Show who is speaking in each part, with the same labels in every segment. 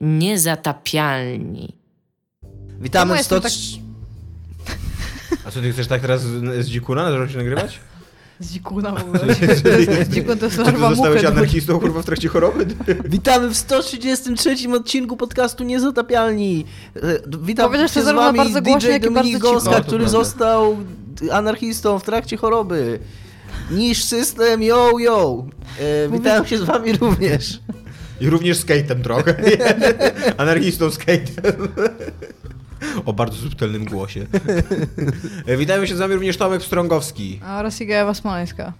Speaker 1: Niezatapialni.
Speaker 2: Witamy w 100...
Speaker 3: jestem
Speaker 4: A co, ty chcesz tak teraz z, dzikuna zacząć się nagrywać?
Speaker 3: Z dzikuna w ogóle. Z dzikuna to jest larwa
Speaker 4: zostałeś anarchistą kurwa w trakcie choroby?
Speaker 2: Witamy w 133 odcinku podcastu Niezatapialni. E, Witam
Speaker 3: Powiedziałeś
Speaker 2: się z
Speaker 3: zarówno
Speaker 2: wami
Speaker 3: bardzo głośno,
Speaker 2: DJ
Speaker 3: jak i
Speaker 2: Dominik. Gąska,
Speaker 4: No,
Speaker 2: który
Speaker 4: prawda.
Speaker 2: został anarchistą w trakcie choroby. Niż system, yo, yo. E, witam się z wami również.
Speaker 4: I również skatem trochę. Anarchistą skatem. O bardzo subtelnym głosie. E, Witają się z nami również Tomek Strągowski,
Speaker 3: A oraz Iga Ewa Smoleńska.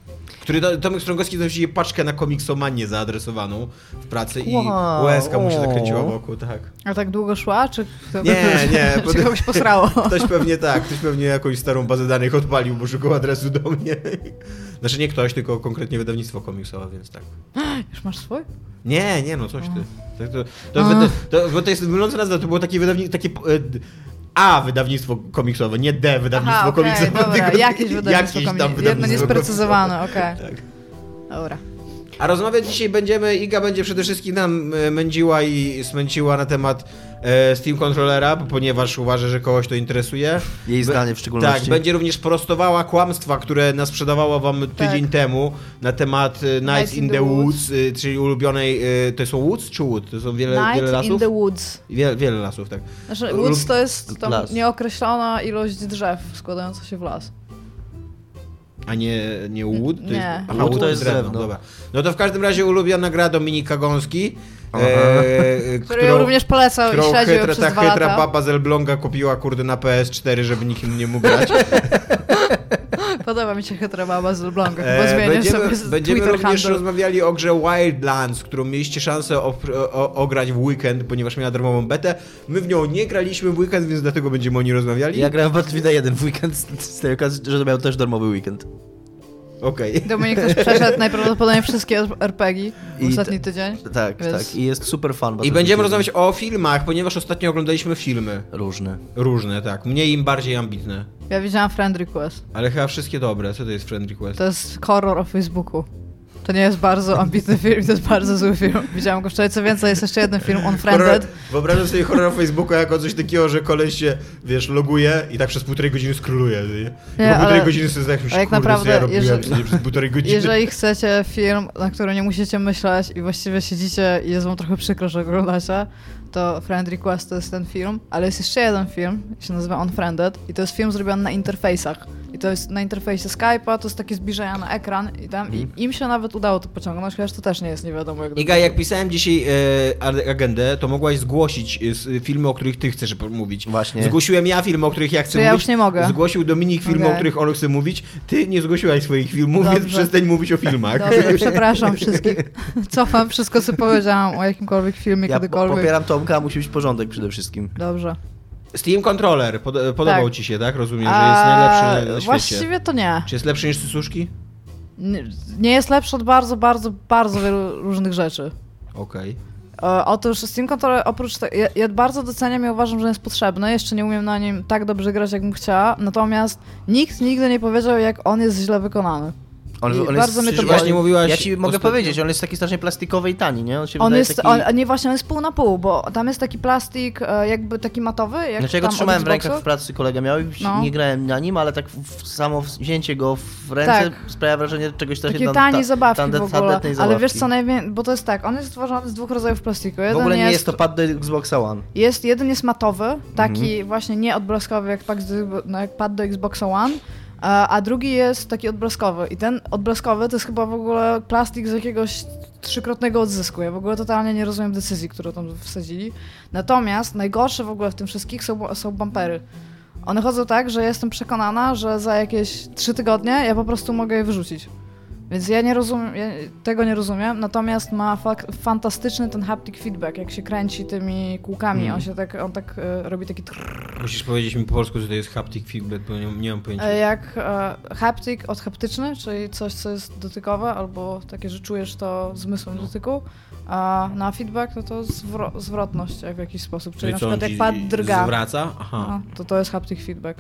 Speaker 4: który Tomek Strągowski właściwie paczkę na komiksomanię zaadresowaną w pracy i
Speaker 2: Wow,
Speaker 4: łezka mu się zakręciła wokół, tak.
Speaker 3: A tak długo szła, czy... kto-
Speaker 4: Nie, nie,
Speaker 3: Czy kogoś posrało?
Speaker 4: Ktoś pewnie tak, ktoś pewnie jakąś starą bazę danych odpalił, bo szukał adresu do mnie. Znaczy nie ktoś, tylko konkretnie wydawnictwo komiksowe, więc tak.
Speaker 3: Już masz swój?
Speaker 4: Nie, nie no, coś ty. Tak, to, to, wyda- to, bo to jest myląca nazwa, to było takie wydawnictwo, takie e, A wydawnictwo komiksowe, nie D wydawnictwo
Speaker 3: Aha, okej,
Speaker 4: komiksowe.
Speaker 3: dobra, jakieś wydawnictwo
Speaker 4: jakieś
Speaker 3: komiksowe. Jedno niesprecyzowane, okej.
Speaker 4: komiksowe. Tak.
Speaker 3: Dobra.
Speaker 4: A rozmawiać dzisiaj będziemy, Iga będzie przede wszystkim nam e, mędziła i smęciła na temat e, Steam Controllera, bo ponieważ uważa, że kogoś to interesuje.
Speaker 2: Jej zdanie w szczególności.
Speaker 4: Tak, będzie również prostowała kłamstwa, które nas sprzedawała wam tydzień
Speaker 3: Tak.
Speaker 4: temu na temat e, Nights in the Woods, e, czyli ulubionej, to są Woods czy Wood? To są wiele, wiele
Speaker 3: Night
Speaker 4: lasów?
Speaker 3: in the Woods.
Speaker 4: Wiele, wiele lasów, tak.
Speaker 3: Znaczy, woods to jest tam
Speaker 2: las.
Speaker 3: nieokreślona ilość drzew składająca się w las.
Speaker 4: A nie, nie Wood? To
Speaker 3: Nie.
Speaker 4: Jest, aha,
Speaker 2: to jest drewno.
Speaker 4: Dobra. No to w każdym razie ulubiona gra Dominika Gąski, e,
Speaker 3: Który ja również polecał i
Speaker 4: którą
Speaker 3: śledził
Speaker 4: chytra,
Speaker 3: przez
Speaker 4: ta chytra baba z Elbląga kupiła kurde na PS4, żeby nikt inny nie mógł grać.
Speaker 3: Podoba mi się chytra baba z Elbląga, bo
Speaker 4: E, będziemy
Speaker 3: sobie z
Speaker 4: będziemy
Speaker 3: Twitter
Speaker 4: również
Speaker 3: handle.
Speaker 4: rozmawiali o grze Wildlands, którą mieliście szansę op- o, ograć w weekend, ponieważ miała darmową betę. My w nią nie graliśmy w weekend, więc dlatego będziemy o niej rozmawiali.
Speaker 2: Ja grałem w Battlefield 1 w weekend z- z tej okazji, że miał też darmowy weekend.
Speaker 4: Okej.
Speaker 3: Dominik też przeszedł najprawdopodobniej wszystkie RPG w ostatni tydzień.
Speaker 2: Tak,
Speaker 3: Więc-
Speaker 2: tak. I jest super fan.
Speaker 4: I będziemy
Speaker 2: 1.
Speaker 4: rozmawiać o filmach, ponieważ ostatnio oglądaliśmy filmy.
Speaker 2: Różne.
Speaker 4: Różne, tak. Mniej im bardziej ambitne.
Speaker 3: Ja widziałam Friend Request.
Speaker 4: Ale chyba wszystkie dobre. Co to jest Friend Request?
Speaker 3: To jest horror o Facebooku. To nie jest bardzo ambitny film, to jest bardzo zły film. Widziałam go wczoraj, co więcej, jest jeszcze jeden film,
Speaker 4: Horror,
Speaker 3: Unfriended.
Speaker 4: wyobrażam sobie horror Facebooka jako coś takiego, że koleś się, wiesz, loguje i tak przez półtorej godziny skróluje. Nie?
Speaker 3: Nie,
Speaker 4: po półtorej
Speaker 3: ale-
Speaker 4: godziny sobie tak,
Speaker 3: a jak
Speaker 4: kurde,
Speaker 3: naprawdę,
Speaker 4: ja robiłem
Speaker 3: jeżeli-
Speaker 4: jeżeli... przez półtorej godziny.
Speaker 3: Jeżeli chcecie film, na który nie musicie myśleć i właściwie siedzicie i jest wam trochę przykro, że oglądacie, to Friend Request to jest ten film, ale jest jeszcze jeden film, się nazywa Unfriended i to jest film zrobiony na interfejsach. I to jest na interfejsie Skype'a, to jest takie zbliżenia na ekran i tam i im się nawet udało to pociągnąć, chociaż to też nie jest nie wiadomo jak
Speaker 4: Iga, jak pisałem dzisiaj e, agendę, to mogłaś zgłosić e, filmy, o których ty chcesz mówić.
Speaker 2: Właśnie.
Speaker 4: Zgłosiłem ja filmy, o których ja chcę
Speaker 3: Czy ja
Speaker 4: mówić.
Speaker 3: już nie mogę?
Speaker 4: Zgłosił Dominik filmy, o
Speaker 3: Okej.
Speaker 4: których on chce mówić. Ty nie zgłosiłaś swoich filmów, więc
Speaker 3: Dobrze.
Speaker 4: przestań mówić o filmach.
Speaker 3: Dobrze, przepraszam wszystkich. Cofam wszystko, co powiedziałam o jakimkolwiek filmie,
Speaker 2: Ja
Speaker 3: kiedykolwiek.
Speaker 2: popieram Tomka, a musi być porządek przede wszystkim.
Speaker 3: Dobrze.
Speaker 4: Steam Controller, pod, podobał
Speaker 3: Tak.
Speaker 4: ci się, tak? Rozumiem, że jest najlepszy na, świecie.
Speaker 3: Właściwie to nie.
Speaker 4: Czy jest lepszy niż cycuszki?
Speaker 3: nie. Nie jest lepszy od bardzo, bardzo, bardzo wielu różnych rzeczy.
Speaker 4: Okej.
Speaker 3: E, Otóż Steam Controller oprócz tego, ja, ja bardzo doceniam i uważam, że jest potrzebny. Jeszcze nie umiem na nim tak dobrze grać, jakbym chciała. Natomiast nikt nigdy nie powiedział, jak on jest źle wykonany.
Speaker 2: On, on
Speaker 3: bardzo mnie to.
Speaker 4: Właśnie mówiłaś
Speaker 2: Ja ci mogę
Speaker 4: ostatnio-
Speaker 2: powiedzieć, on jest taki strasznie plastikowy i tani, nie? On się
Speaker 3: On jest,
Speaker 2: taki...
Speaker 3: on, nie właśnie, on jest pół na pół, bo tam jest taki plastik, e, jakby taki matowy, jak
Speaker 2: Znaczy ja go trzymałem w rękach w pracy, kolega miał i
Speaker 3: No.
Speaker 2: nie grałem na nim, ale tak w, samo wzięcie go w ręce
Speaker 3: Tak.
Speaker 2: sprawia wrażenie czegoś strasznie
Speaker 3: Takie
Speaker 2: tan-
Speaker 3: taniej
Speaker 2: ta-
Speaker 3: zabawki
Speaker 2: tande-
Speaker 3: w ogóle.
Speaker 2: tandetnej
Speaker 3: Ale wiesz
Speaker 2: zabawki.
Speaker 3: co najwięcej, bo to jest tak, on jest stworzony z dwóch rodzajów plastiku. Jeden
Speaker 2: W ogóle nie
Speaker 3: jest,
Speaker 2: jest to pad do Xboxa One.
Speaker 3: jest, jeden jest matowy, taki
Speaker 2: Mhm.
Speaker 3: właśnie nie odblaskowy jak, pad do- no, jak pad do Xboxa One, a, drugi jest taki odblaskowy. I ten odblaskowy to jest chyba w ogóle plastik z jakiegoś trzykrotnego odzysku. Ja w ogóle totalnie nie rozumiem decyzji, którą tam wsadzili. Natomiast najgorsze w ogóle w tym wszystkich są, są bumpery. One chodzą tak, że jestem przekonana, że za jakieś trzy tygodnie ja po prostu mogę je wyrzucić. Więc ja nie rozumiem, ja tego nie rozumiem, natomiast ma fantastyczny ten haptic feedback, jak się kręci tymi kółkami,
Speaker 4: Mm.
Speaker 3: on się tak, on tak e, robi taki trrr,
Speaker 4: Musisz powiedzieć mi po polsku, że to jest haptic feedback, bo nie, nie mam pojęcia.
Speaker 3: e, jak e, haptic od haptyczny, czyli coś, co jest dotykowe, albo takie, że czujesz to zmysłem dotyku, a na feedback no to zwro- zwrotność jak w jakiś sposób, czyli, na
Speaker 4: co, on
Speaker 3: przykład jak pad drga,
Speaker 4: Zwraca? Aha.
Speaker 3: no, to to jest haptic feedback.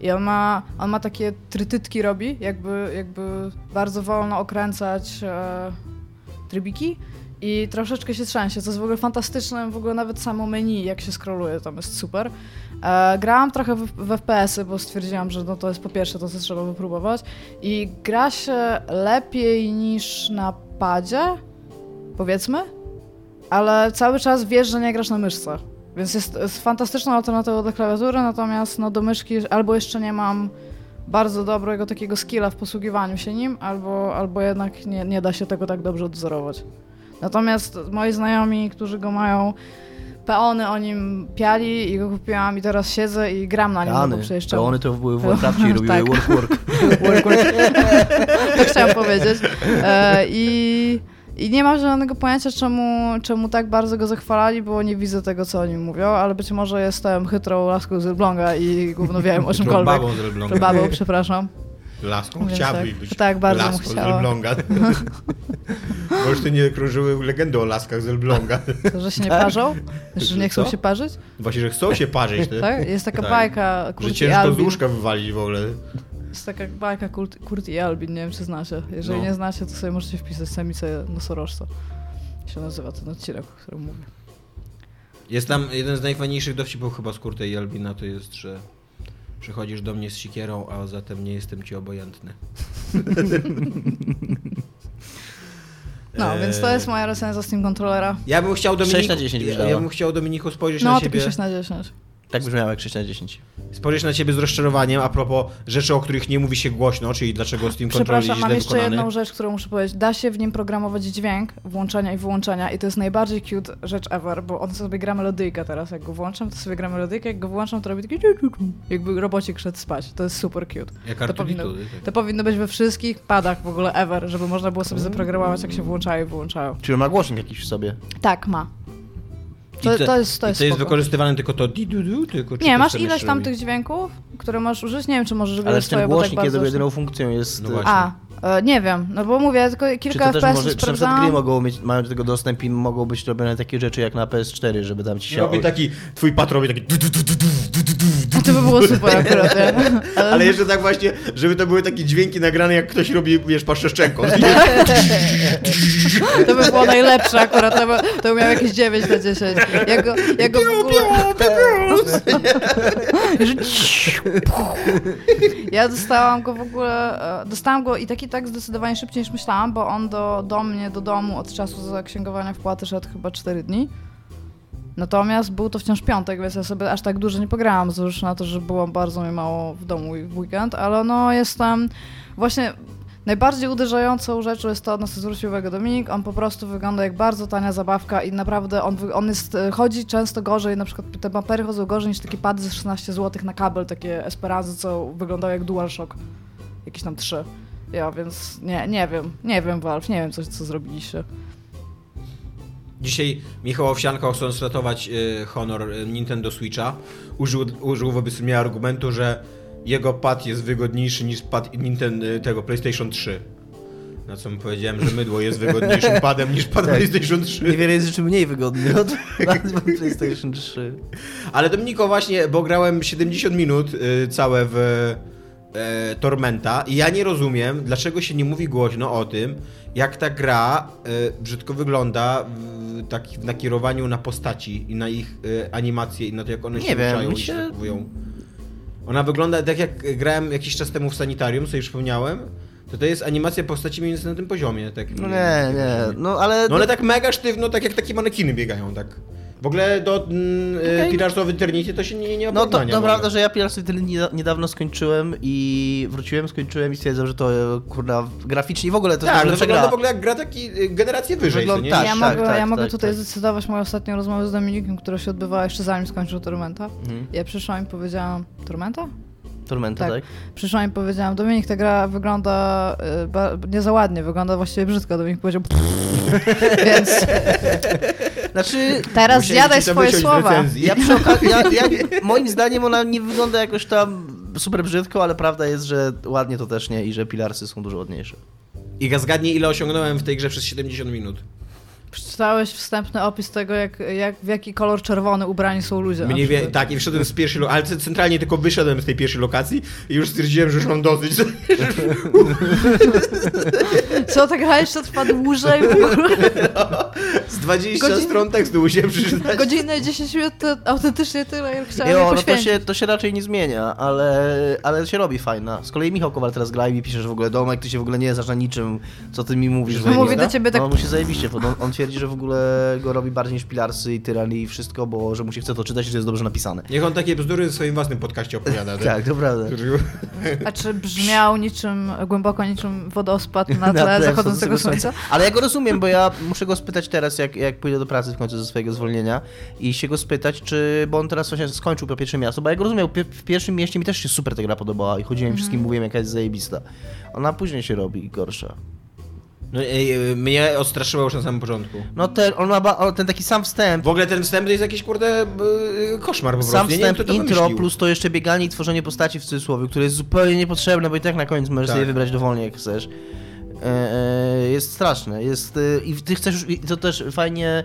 Speaker 3: I on ma, on ma takie trytytki robi, jakby, jakby bardzo wolno okręcać e, trybiki i troszeczkę się trzęsie, co jest w ogóle fantastyczne, w ogóle nawet samo menu, jak się scrolluje, tam jest super. E, grałam trochę w, w FPS-y, bo stwierdziłam, że no to jest po pierwsze to, co trzeba wypróbować i gra się lepiej niż na padzie, powiedzmy, ale cały czas wiesz, że nie grasz na myszce. Więc jest, jest fantastyczną alternatywą do klawiatury, natomiast no, do myszki albo jeszcze nie mam bardzo dobrego takiego skilla w posługiwaniu się nim, albo, albo jednak nie, nie da się tego tak dobrze odwzorować. Natomiast moi znajomi, którzy go mają, peony o nim piali i go kupiłam i teraz siedzę i gram na nim, no
Speaker 2: Rany,
Speaker 3: bo przecież
Speaker 2: to one to były w i robiły
Speaker 3: Tak.
Speaker 2: work work.
Speaker 3: work, work. to chciałam powiedzieć. E, I, I nie mam żadnego pojęcia, czemu, czemu tak bardzo go zachwalali, bo nie widzę tego, co o nim mówią, ale być może jestem chytrą laską z Elbląga i gówno wiem o czymkolwiek.
Speaker 4: Babą z Elbląga.
Speaker 3: Babą, przepraszam.
Speaker 4: Laską
Speaker 3: Więc
Speaker 4: chciałabyś
Speaker 3: tak.
Speaker 4: być
Speaker 3: Tak, bardzo
Speaker 4: laską z. Elbląga. Może ty nie krążyły legendy o laskach z Elbląga.
Speaker 3: To, że się nie parzą? Że nie chcą
Speaker 4: Co?
Speaker 3: się parzyć?
Speaker 4: Właśnie, że chcą się parzyć. Ty.
Speaker 3: Tak? Jest taka
Speaker 4: Tak.
Speaker 3: bajka
Speaker 4: Że
Speaker 3: Kurt i
Speaker 4: ciężko z łóżka wywalić w ogóle.
Speaker 3: Jest taka bajka Kurt, Kurt i Albin, nie wiem czy znacie. Jeżeli
Speaker 4: No.
Speaker 3: nie znacie, to sobie możecie wpisać samicę nosorożca. się nazywa ten odcinek, o którym mówię.
Speaker 4: Jest tam jeden z najfajniejszych dowcipów chyba z Kurtej i Albina, to jest, że przychodzisz do mnie z sikierą, a zatem nie jestem ci obojętny.
Speaker 3: No,
Speaker 4: Eee,
Speaker 3: więc to jest moja recenzja Steam Controllera.
Speaker 4: Ja bym chciał Dominiku...
Speaker 2: 6 na 10 byś
Speaker 4: ja, ja bym chciał Dominiku spojrzeć
Speaker 3: No,
Speaker 4: na
Speaker 3: taki
Speaker 4: ciebie...
Speaker 3: 6 na 10.
Speaker 2: Tak brzmiało jak 6 na 10.
Speaker 4: Spojrzeć na ciebie z rozczarowaniem a propos rzeczy, o których nie mówi się głośno, czyli dlaczego Steam Control jest
Speaker 3: Przepraszam, mam
Speaker 4: źle
Speaker 3: jeszcze
Speaker 4: wykonany.
Speaker 3: jedną rzecz, którą muszę powiedzieć. Da się w nim programować dźwięk włączenia i wyłączenia i to jest najbardziej cute rzecz ever, bo on sobie gra melodyjkę teraz. Jak go włączam, to sobie gra melodyjkę, jak go włączam, to robi taki jakby robocik szedł spać. To jest super cute.
Speaker 4: Jak
Speaker 3: To powinno,
Speaker 4: Artuditu.
Speaker 3: to powinno być we wszystkich padach w ogóle ever, żeby można było sobie zaprogramować, jak się włączają i wyłączają.
Speaker 2: Czyli on ma głośnik jakiś w sobie.
Speaker 3: Tak, ma to, to, jest to jest,
Speaker 4: to jest wykorzystywane tylko to di du, du tylko
Speaker 3: Nie, masz ileś tam tych dźwięków, które możesz użyć, nie wiem czy możesz
Speaker 2: wybrać
Speaker 3: swoje, bo tak bardzo...
Speaker 2: kiedy jedyną funkcją jest...
Speaker 4: No
Speaker 2: e,
Speaker 3: A, e, nie wiem, no bo mówię, tylko kilka
Speaker 2: czy to
Speaker 3: FPS
Speaker 2: może, Czy na przykład gry mogą mieć, mają do tego dostęp i mogą być robione takie rzeczy jak na PS4, żeby tam ci się...
Speaker 4: Robi taki, twój pat robi taki... Du, du, du, du, du, du, du,
Speaker 3: było super akurat, nie?
Speaker 4: Ale jeszcze tak właśnie, żeby to były takie dźwięki nagrane, jak ktoś robi, wiesz, paszczeszczenką.
Speaker 3: To by było najlepsze akurat, to by, to by miał jakieś 9 na 10. Jak go, jak go w ogóle... Ja dostałam go w ogóle, e, dostałam go i taki tak zdecydowanie szybciej niż myślałam, bo on do, do mnie, do domu od czasu zaksięgowania wpłaty szedł chyba 4 dni. Natomiast był to wciąż piątek, więc ja sobie aż tak dużo nie pograłam, zresztą na to, że było bardzo mi mało w domu i w weekend, ale no jestem właśnie najbardziej uderzającą rzeczą jest to, na co zwrócił uwagę Dominik, on po prostu wygląda jak bardzo tania zabawka i naprawdę on, on jest, e, chodzi często gorzej, na przykład te bumpery chodzą gorzej niż takie pady za 16 zł na kabel, takie Esperanza, co wyglądały jak DualShock, jakieś tam trzy. Ja, więc nie, nie wiem, nie wiem Valve, nie wiem coś, co zrobiliście.
Speaker 4: Dzisiaj Michał Owsianko, chcąc ratować y, honor y, Nintendo Switcha, użył, użył wobec mnie argumentu, że jego pad jest wygodniejszy niż pad Nintendo, tego PlayStation 3. Na co mu powiedziałem, że mydło jest wygodniejszym padem niż pad
Speaker 2: Tak.
Speaker 4: PlayStation 3.
Speaker 2: Niewiele jest rzeczy mniej wygodnych od od PlayStation 3.
Speaker 4: Ale Dominiko właśnie, bo grałem 70 minut y, całe w e, Tormenta i ja nie rozumiem, dlaczego się nie mówi głośno o tym, jak ta gra y, brzydko wygląda w, tak, w nakierowaniu na postaci i na ich y, animacje i na to, jak one
Speaker 2: Nie
Speaker 4: się
Speaker 2: wiem,
Speaker 4: ruszają
Speaker 2: mi
Speaker 4: i się
Speaker 2: się-
Speaker 4: zachowują. Ona wygląda tak jak grałem jakiś czas temu w Sanitarium, sobie przypomniałem, to to jest animacja postaci mniej więcej na tym poziomie. Tak,
Speaker 2: No nie, nie, no ale...
Speaker 4: no ale tak mega sztywno, tak jak takie manekiny biegają, tak. W ogóle do mm,
Speaker 2: Okej.
Speaker 4: okay. Pillars of Eternity to się nie, nie
Speaker 2: No to,
Speaker 4: w
Speaker 2: prawda, że ja Pillars of Eternity nieda- niedawno skończyłem i wróciłem, skończyłem i stwierdzam, że to e, kurna graficznie i w ogóle to
Speaker 4: Tak,
Speaker 2: jest
Speaker 4: to
Speaker 2: lepsza
Speaker 4: wygląda
Speaker 2: gra.
Speaker 4: w ogóle jak gra taki y, generację wyżej, nie?
Speaker 2: tak.
Speaker 3: ja mogę, ja
Speaker 2: tak,
Speaker 3: mogę
Speaker 2: tak,
Speaker 3: tutaj
Speaker 2: tak.
Speaker 3: zdecydować moją ostatnią rozmowę z Dominikiem, która się odbywała jeszcze zanim skończył Tormenta.
Speaker 2: Mhm.
Speaker 3: Ja przyszłam i powiedziałam, Tormenta?
Speaker 2: Tormenta,
Speaker 3: Tak.
Speaker 2: tak?
Speaker 3: Przyszłam i powiedziałam, Dominik, ta gra wygląda y, nie za ładnie, wygląda właściwie brzydko. Dominik powiedział, więc
Speaker 2: Znaczy,
Speaker 3: teraz zjadaj swoje słowa.
Speaker 2: ja ja, ja, moim zdaniem ona nie wygląda jakoś tam super brzydko, ale prawda jest, że ładnie to też nie i że Pilarsy są dużo ładniejsze.
Speaker 4: I ga- zgadnij, ile osiągnąłem w tej grze przez 70 minut.
Speaker 3: Przeczytałeś wstępny opis tego, jak, jak, w jaki kolor czerwony ubrani są ludzie.
Speaker 4: Mniej wie, tak, i wszedłem z pierwszej lokacji, ale centralnie tylko wyszedłem z tej pierwszej lokacji i już stwierdziłem, że już mam dosyć.
Speaker 3: Co, ta gra jeszcze trwa dłużej w ogóle?
Speaker 4: Z 20
Speaker 3: Godzin-
Speaker 4: stron tekstu musiałem przeczytać.
Speaker 3: Godzinę i 10 minut to autentycznie tyle, jak
Speaker 2: Jo,
Speaker 3: jej
Speaker 2: no to się, to się raczej nie zmienia, ale, ale się robi fajna. Z kolei Michał Kowal teraz gra i mi pisze, że w ogóle Domek, ty się w ogóle nie znasz na niczym, co ty mi mówisz.
Speaker 3: No
Speaker 2: że
Speaker 3: mówi
Speaker 2: nie,
Speaker 3: do ciebie tak-
Speaker 2: No, mu się zajebiście, bo on, on twierdzi, że w ogóle go robi bardziej niż Pilarsy i Tyrali i wszystko, bo że mu się chce to czytać i że jest dobrze napisane.
Speaker 4: Niech on takie bzdury w swoim własnym podcaście opowiada.
Speaker 2: Tak, to prawda.
Speaker 3: A czy brzmiał niczym, głęboko niczym wodospad na
Speaker 2: Na
Speaker 3: zachodzącego słońca?
Speaker 2: Ale ja go rozumiem, bo ja muszę go spytać teraz, jak, jak pójdę do pracy w końcu ze swojego zwolnienia i się go spytać, czy, bo on teraz właśnie skończył po pierwszym miasto, bo ja go w pierwszym mieście mi też się super ta gra podobała i chodziłem
Speaker 3: Mhm.
Speaker 2: wszystkim, mówiłem jaka jest zajebista. Ona później się robi gorsza.
Speaker 4: No, ej, e, mnie odstraszyło już na samym początku.
Speaker 2: No ten, on ma ba- o, ten taki sam wstęp,
Speaker 4: W ogóle ten wstęp to jest jakiś, kurde, e, koszmar po prostu.
Speaker 2: sam
Speaker 4: nie
Speaker 2: wstęp, intro,
Speaker 4: wymyślił.
Speaker 2: plus to jeszcze bieganie i tworzenie postaci w cudzysłowie, które jest zupełnie niepotrzebne, bo i tak na koniec możesz
Speaker 4: Tak.
Speaker 2: sobie wybrać dowolnie jak chcesz. E, e, jest straszne, jest e, i ty chcesz już, i to też fajnie,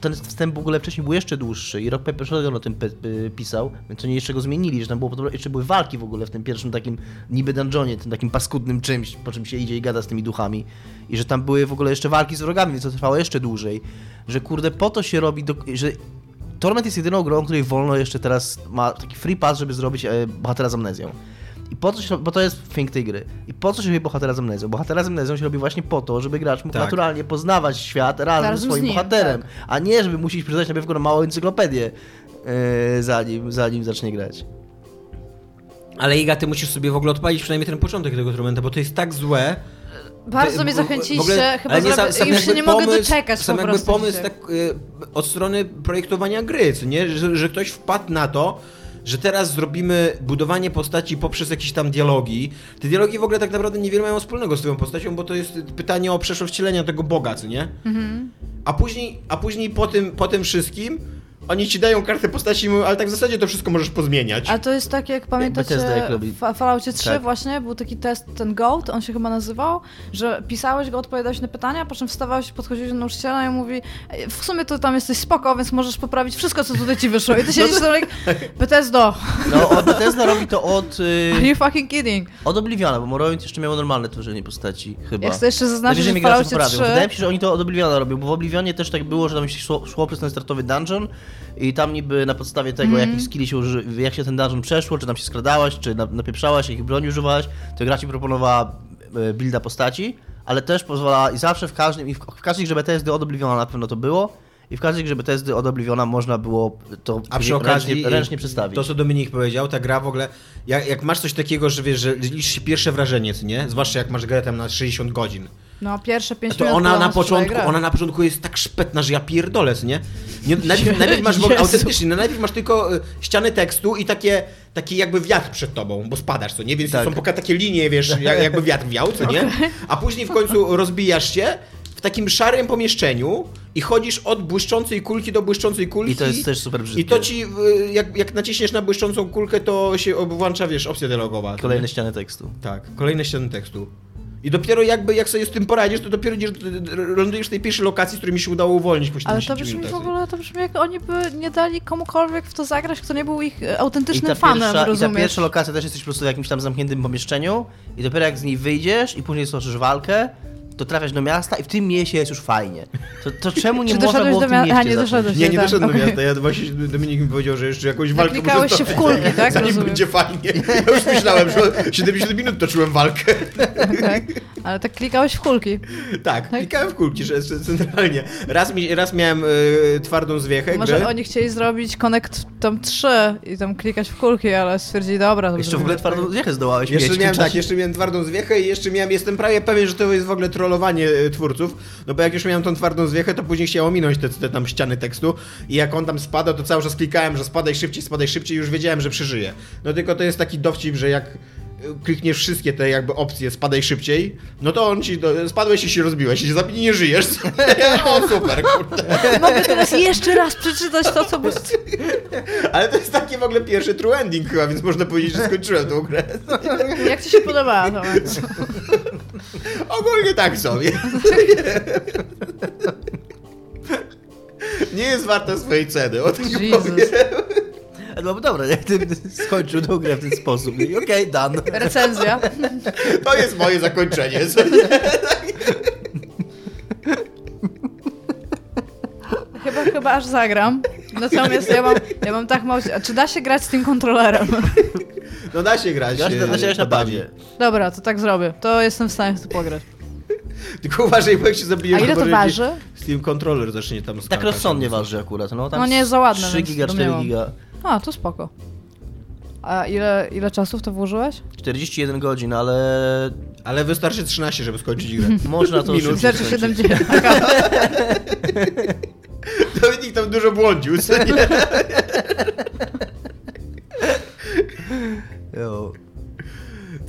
Speaker 2: ten wstęp w ogóle wcześniej był jeszcze dłuższy i Rock Paper Shotgun o tym pisał, więc oni jeszcze go zmienili, że tam było, jeszcze były walki w ogóle w tym pierwszym takim niby dungeonie, tym takim paskudnym czymś, po czym się idzie i gada z tymi duchami i że tam były w ogóle jeszcze walki z wrogami, więc to trwało jeszcze dłużej, że kurde po to się robi, do, że Torment jest jedyną grą, której wolno jeszcze teraz ma taki free pass, żeby zrobić bohatera z amnezją. I po co się, bo to jest fink tej gry. I po co się robi bohatera z amnezją? Bohatera z amnezją się robi właśnie po to, żeby gracz mógł
Speaker 4: Tak.
Speaker 2: naturalnie poznawać świat razem ze
Speaker 3: z
Speaker 2: swoim
Speaker 3: nim,
Speaker 2: bohaterem,
Speaker 3: tak.
Speaker 2: a nie żeby musieć przeczytać najpierw małą encyklopedię, e, zanim, zanim zacznie grać.
Speaker 4: Ale Iga, ty musisz sobie w ogóle odpalić przynajmniej ten początek tego tormenta, bo to jest tak złe.
Speaker 3: Bardzo mnie zachęciliście,
Speaker 4: ogóle-
Speaker 3: chyba
Speaker 4: nie, sam- sam
Speaker 3: już się nie mogę
Speaker 4: pomysł-
Speaker 3: doczekać
Speaker 4: Sam
Speaker 3: po
Speaker 4: jakby
Speaker 3: prostu
Speaker 4: pomysł tak, y, od strony projektowania gry, co nie? Że, że ktoś wpadł na to, że teraz zrobimy budowanie postaci poprzez jakieś tam dialogi. Te dialogi w ogóle tak naprawdę niewiele mają wspólnego z twoją postacią, bo to jest pytanie o przeszłość wcielenia tego Boga, co nie?
Speaker 3: Mhm.
Speaker 4: A później, a później po, tym, po tym wszystkim oni ci dają kartę postaci i mówią, ale tak w zasadzie to wszystko możesz pozmieniać.
Speaker 3: A to jest tak, jak pamiętacie
Speaker 2: Bethesda
Speaker 3: w Fa- Falloutie 3
Speaker 2: Tak.
Speaker 3: właśnie, był taki test, ten GOAT, on się chyba nazywał, że pisałeś go, odpowiadałeś na pytania, po czym wstawałeś, podchodziłeś do nauczyciela i mówi "Ej, w sumie to tam jesteś spoko, więc możesz poprawić wszystko, co tutaj ci wyszło. I ty siedzisz tam jak, Bethesdo,
Speaker 2: No, od Bethesda robi to od, y,
Speaker 3: are you fucking kidding?
Speaker 2: od Obliviona, bo Morrowind jeszcze miało normalne tworzenie postaci, chyba.
Speaker 3: Jak chcę jeszcze zaznaczyć, że w Falloutie
Speaker 2: poprawią.
Speaker 3: 3
Speaker 2: Wydaje mi się, że oni to od Obliviona robią, bo w Oblivionie też tak było, że tam się szło, szło przez ten startowy dungeon i tam niby na podstawie tego,
Speaker 3: Mhm.
Speaker 2: jakich skilli się uży, jak się ten dungeon przeszło, czy tam się skradałaś, czy na- napieprzałaś, jakich broni używałaś, to gra ci proponowała e, builda postaci, ale też pozwalała i zawsze w każdym, i w, w każdej grze od Obliviona na pewno to było, i w każdej grze BTSD od Obliviona można było to
Speaker 4: A przy okazji,
Speaker 2: ręcznie, ręcznie przedstawić.
Speaker 4: to co Dominik powiedział, ta gra w ogóle, jak, jak masz coś takiego, że wiesz, że liczy się pierwsze wrażenie, co nie? Zwłaszcza jak masz grę tam na 60 godzin.
Speaker 3: No, pierwsze 5
Speaker 4: To
Speaker 3: minut
Speaker 4: ona na początku, ona na początku jest tak szpetna, że ja pierdolę, nie? nie najpierw, najpierw masz
Speaker 3: Jezu.
Speaker 4: autentycznie, no najpierw masz tylko y, ściany tekstu i takie, taki jakby wiatr przed tobą, bo spadasz, co nie? Więc
Speaker 2: Tak.
Speaker 4: są poka takie linie, wiesz, jak, jakby wiatr wiał, co nie? A później w końcu rozbijasz się w takim szarym pomieszczeniu i chodzisz od błyszczącej kulki do błyszczącej kulki.
Speaker 2: I to jest też super brzydkie.
Speaker 4: I to ci, jak, jak naciśniesz na błyszczącą kulkę, to się włącza, wiesz, opcja dialogowa.
Speaker 2: Kolejne
Speaker 4: nie?
Speaker 2: ściany tekstu.
Speaker 4: Tak, kolejne ściany tekstu. I dopiero jakby, jak sobie z tym poradzisz, to dopiero idziesz, lądujesz w tej pierwszej lokacji, z której mi się udało uwolnić po
Speaker 3: Ale
Speaker 4: 70
Speaker 3: to brzmi w ogóle, to brzmi jak oni by nie dali komukolwiek w to zagrać, kto nie był ich e,
Speaker 2: I
Speaker 3: autentycznym
Speaker 2: ta,
Speaker 3: fanem,
Speaker 2: pierwsza, I ta
Speaker 3: rozumiesz?
Speaker 2: pierwsza lokacja też jesteś po prostu w jakimś tam zamkniętym pomieszczeniu i dopiero jak z niej wyjdziesz i później stoczysz walkę, to trafiasz do miasta i w tym mieście jest już fajnie. To, to czemu nie
Speaker 3: Czy
Speaker 2: można
Speaker 3: doszedłeś
Speaker 2: było
Speaker 3: do
Speaker 2: w tym mieście
Speaker 3: A, nie doszedłeś.
Speaker 4: Nie, nie
Speaker 3: tak,
Speaker 4: doszedłem do
Speaker 3: okej.
Speaker 4: miasta. Ja właśnie Dominik mi powiedział, że jeszcze jakąś walkę
Speaker 3: Naklikałeś
Speaker 4: muszę
Speaker 3: się w kulki, tak?
Speaker 4: Zanim
Speaker 3: Rozumiem.
Speaker 4: będzie fajnie. Ja już myślałem, że 70 minut toczyłem walkę.
Speaker 3: tak? Ale tak klikałeś w kulki.
Speaker 4: Tak, klikałem w kulki, że że centralnie. Raz, mi, raz miałem y, twardą zwiechę,
Speaker 3: Może oni chcieli zrobić Connect tam 3 i tam klikać w kulki, ale stwierdzili, dobra, to
Speaker 2: Jeszcze w ogóle twardą zjechę zdołałeś
Speaker 4: Jeszcze
Speaker 2: mieć
Speaker 4: miałem tak, jeszcze miałem twardą zwiechę i jeszcze miałem, jestem prawie pewien, że to jest w ogóle trollowanie e, twórców, no bo jak już miałem tą twardą zwiechę, to później chciałem ominąć te, te tam ściany tekstu i jak on tam spada, to cały czas klikałem, że spadaj szybciej, spadaj szybciej już wiedziałem, że przeżyję. No tylko to jest taki dowcip, że jak klikniesz wszystkie te jakby opcje spadaj szybciej, no to on ci, do, spadłeś i się rozbiłeś i się zabił, nie żyjesz. o super, kurde.
Speaker 3: Mogę teraz jeszcze raz przeczytać to, co by...
Speaker 4: Ale to jest taki w ogóle pierwszy true ending chyba, więc można powiedzieć, że skończyłem tą grę.
Speaker 3: Jak ci się podobała to?
Speaker 4: Ogólnie tak sobie. Nie jest warta swojej ceny, o tym
Speaker 3: Jesus.
Speaker 4: powiem.
Speaker 2: No dobra, jak ty skończył tą grę w ten sposób. Okej, okay, dan.
Speaker 3: Recenzja.
Speaker 4: To jest moje zakończenie.
Speaker 3: Chyba, chyba aż zagram. Natomiast ja mam, ja mam tak mało... Czy da się grać z tym kontrolerem?
Speaker 4: No da się grać.
Speaker 2: Da się
Speaker 4: e,
Speaker 2: grać na padzie.
Speaker 3: Dobra, to tak zrobię. To jestem w stanie to pograć.
Speaker 4: Tylko uważaj, bo jak się
Speaker 3: A
Speaker 4: zabijesz,
Speaker 3: ile to waży?
Speaker 4: Steam Controller zacznie tam
Speaker 2: Tak
Speaker 4: skakać.
Speaker 2: rozsądnie waży akurat. No, tam
Speaker 3: No nie jest za ładne,
Speaker 2: 3
Speaker 3: więc
Speaker 2: giga, 4
Speaker 3: dumniałam.
Speaker 2: giga.
Speaker 3: A, to spoko. A ile, ile czasu w to włożyłeś?
Speaker 2: 41 godzin, ale
Speaker 4: Ale wystarczy 13, żeby skończyć grę.
Speaker 2: można to
Speaker 4: Minut.
Speaker 3: Wystarczy
Speaker 2: skończyć.
Speaker 3: 70.
Speaker 4: Dominik tam dużo błądził, co nie?
Speaker 2: Jo.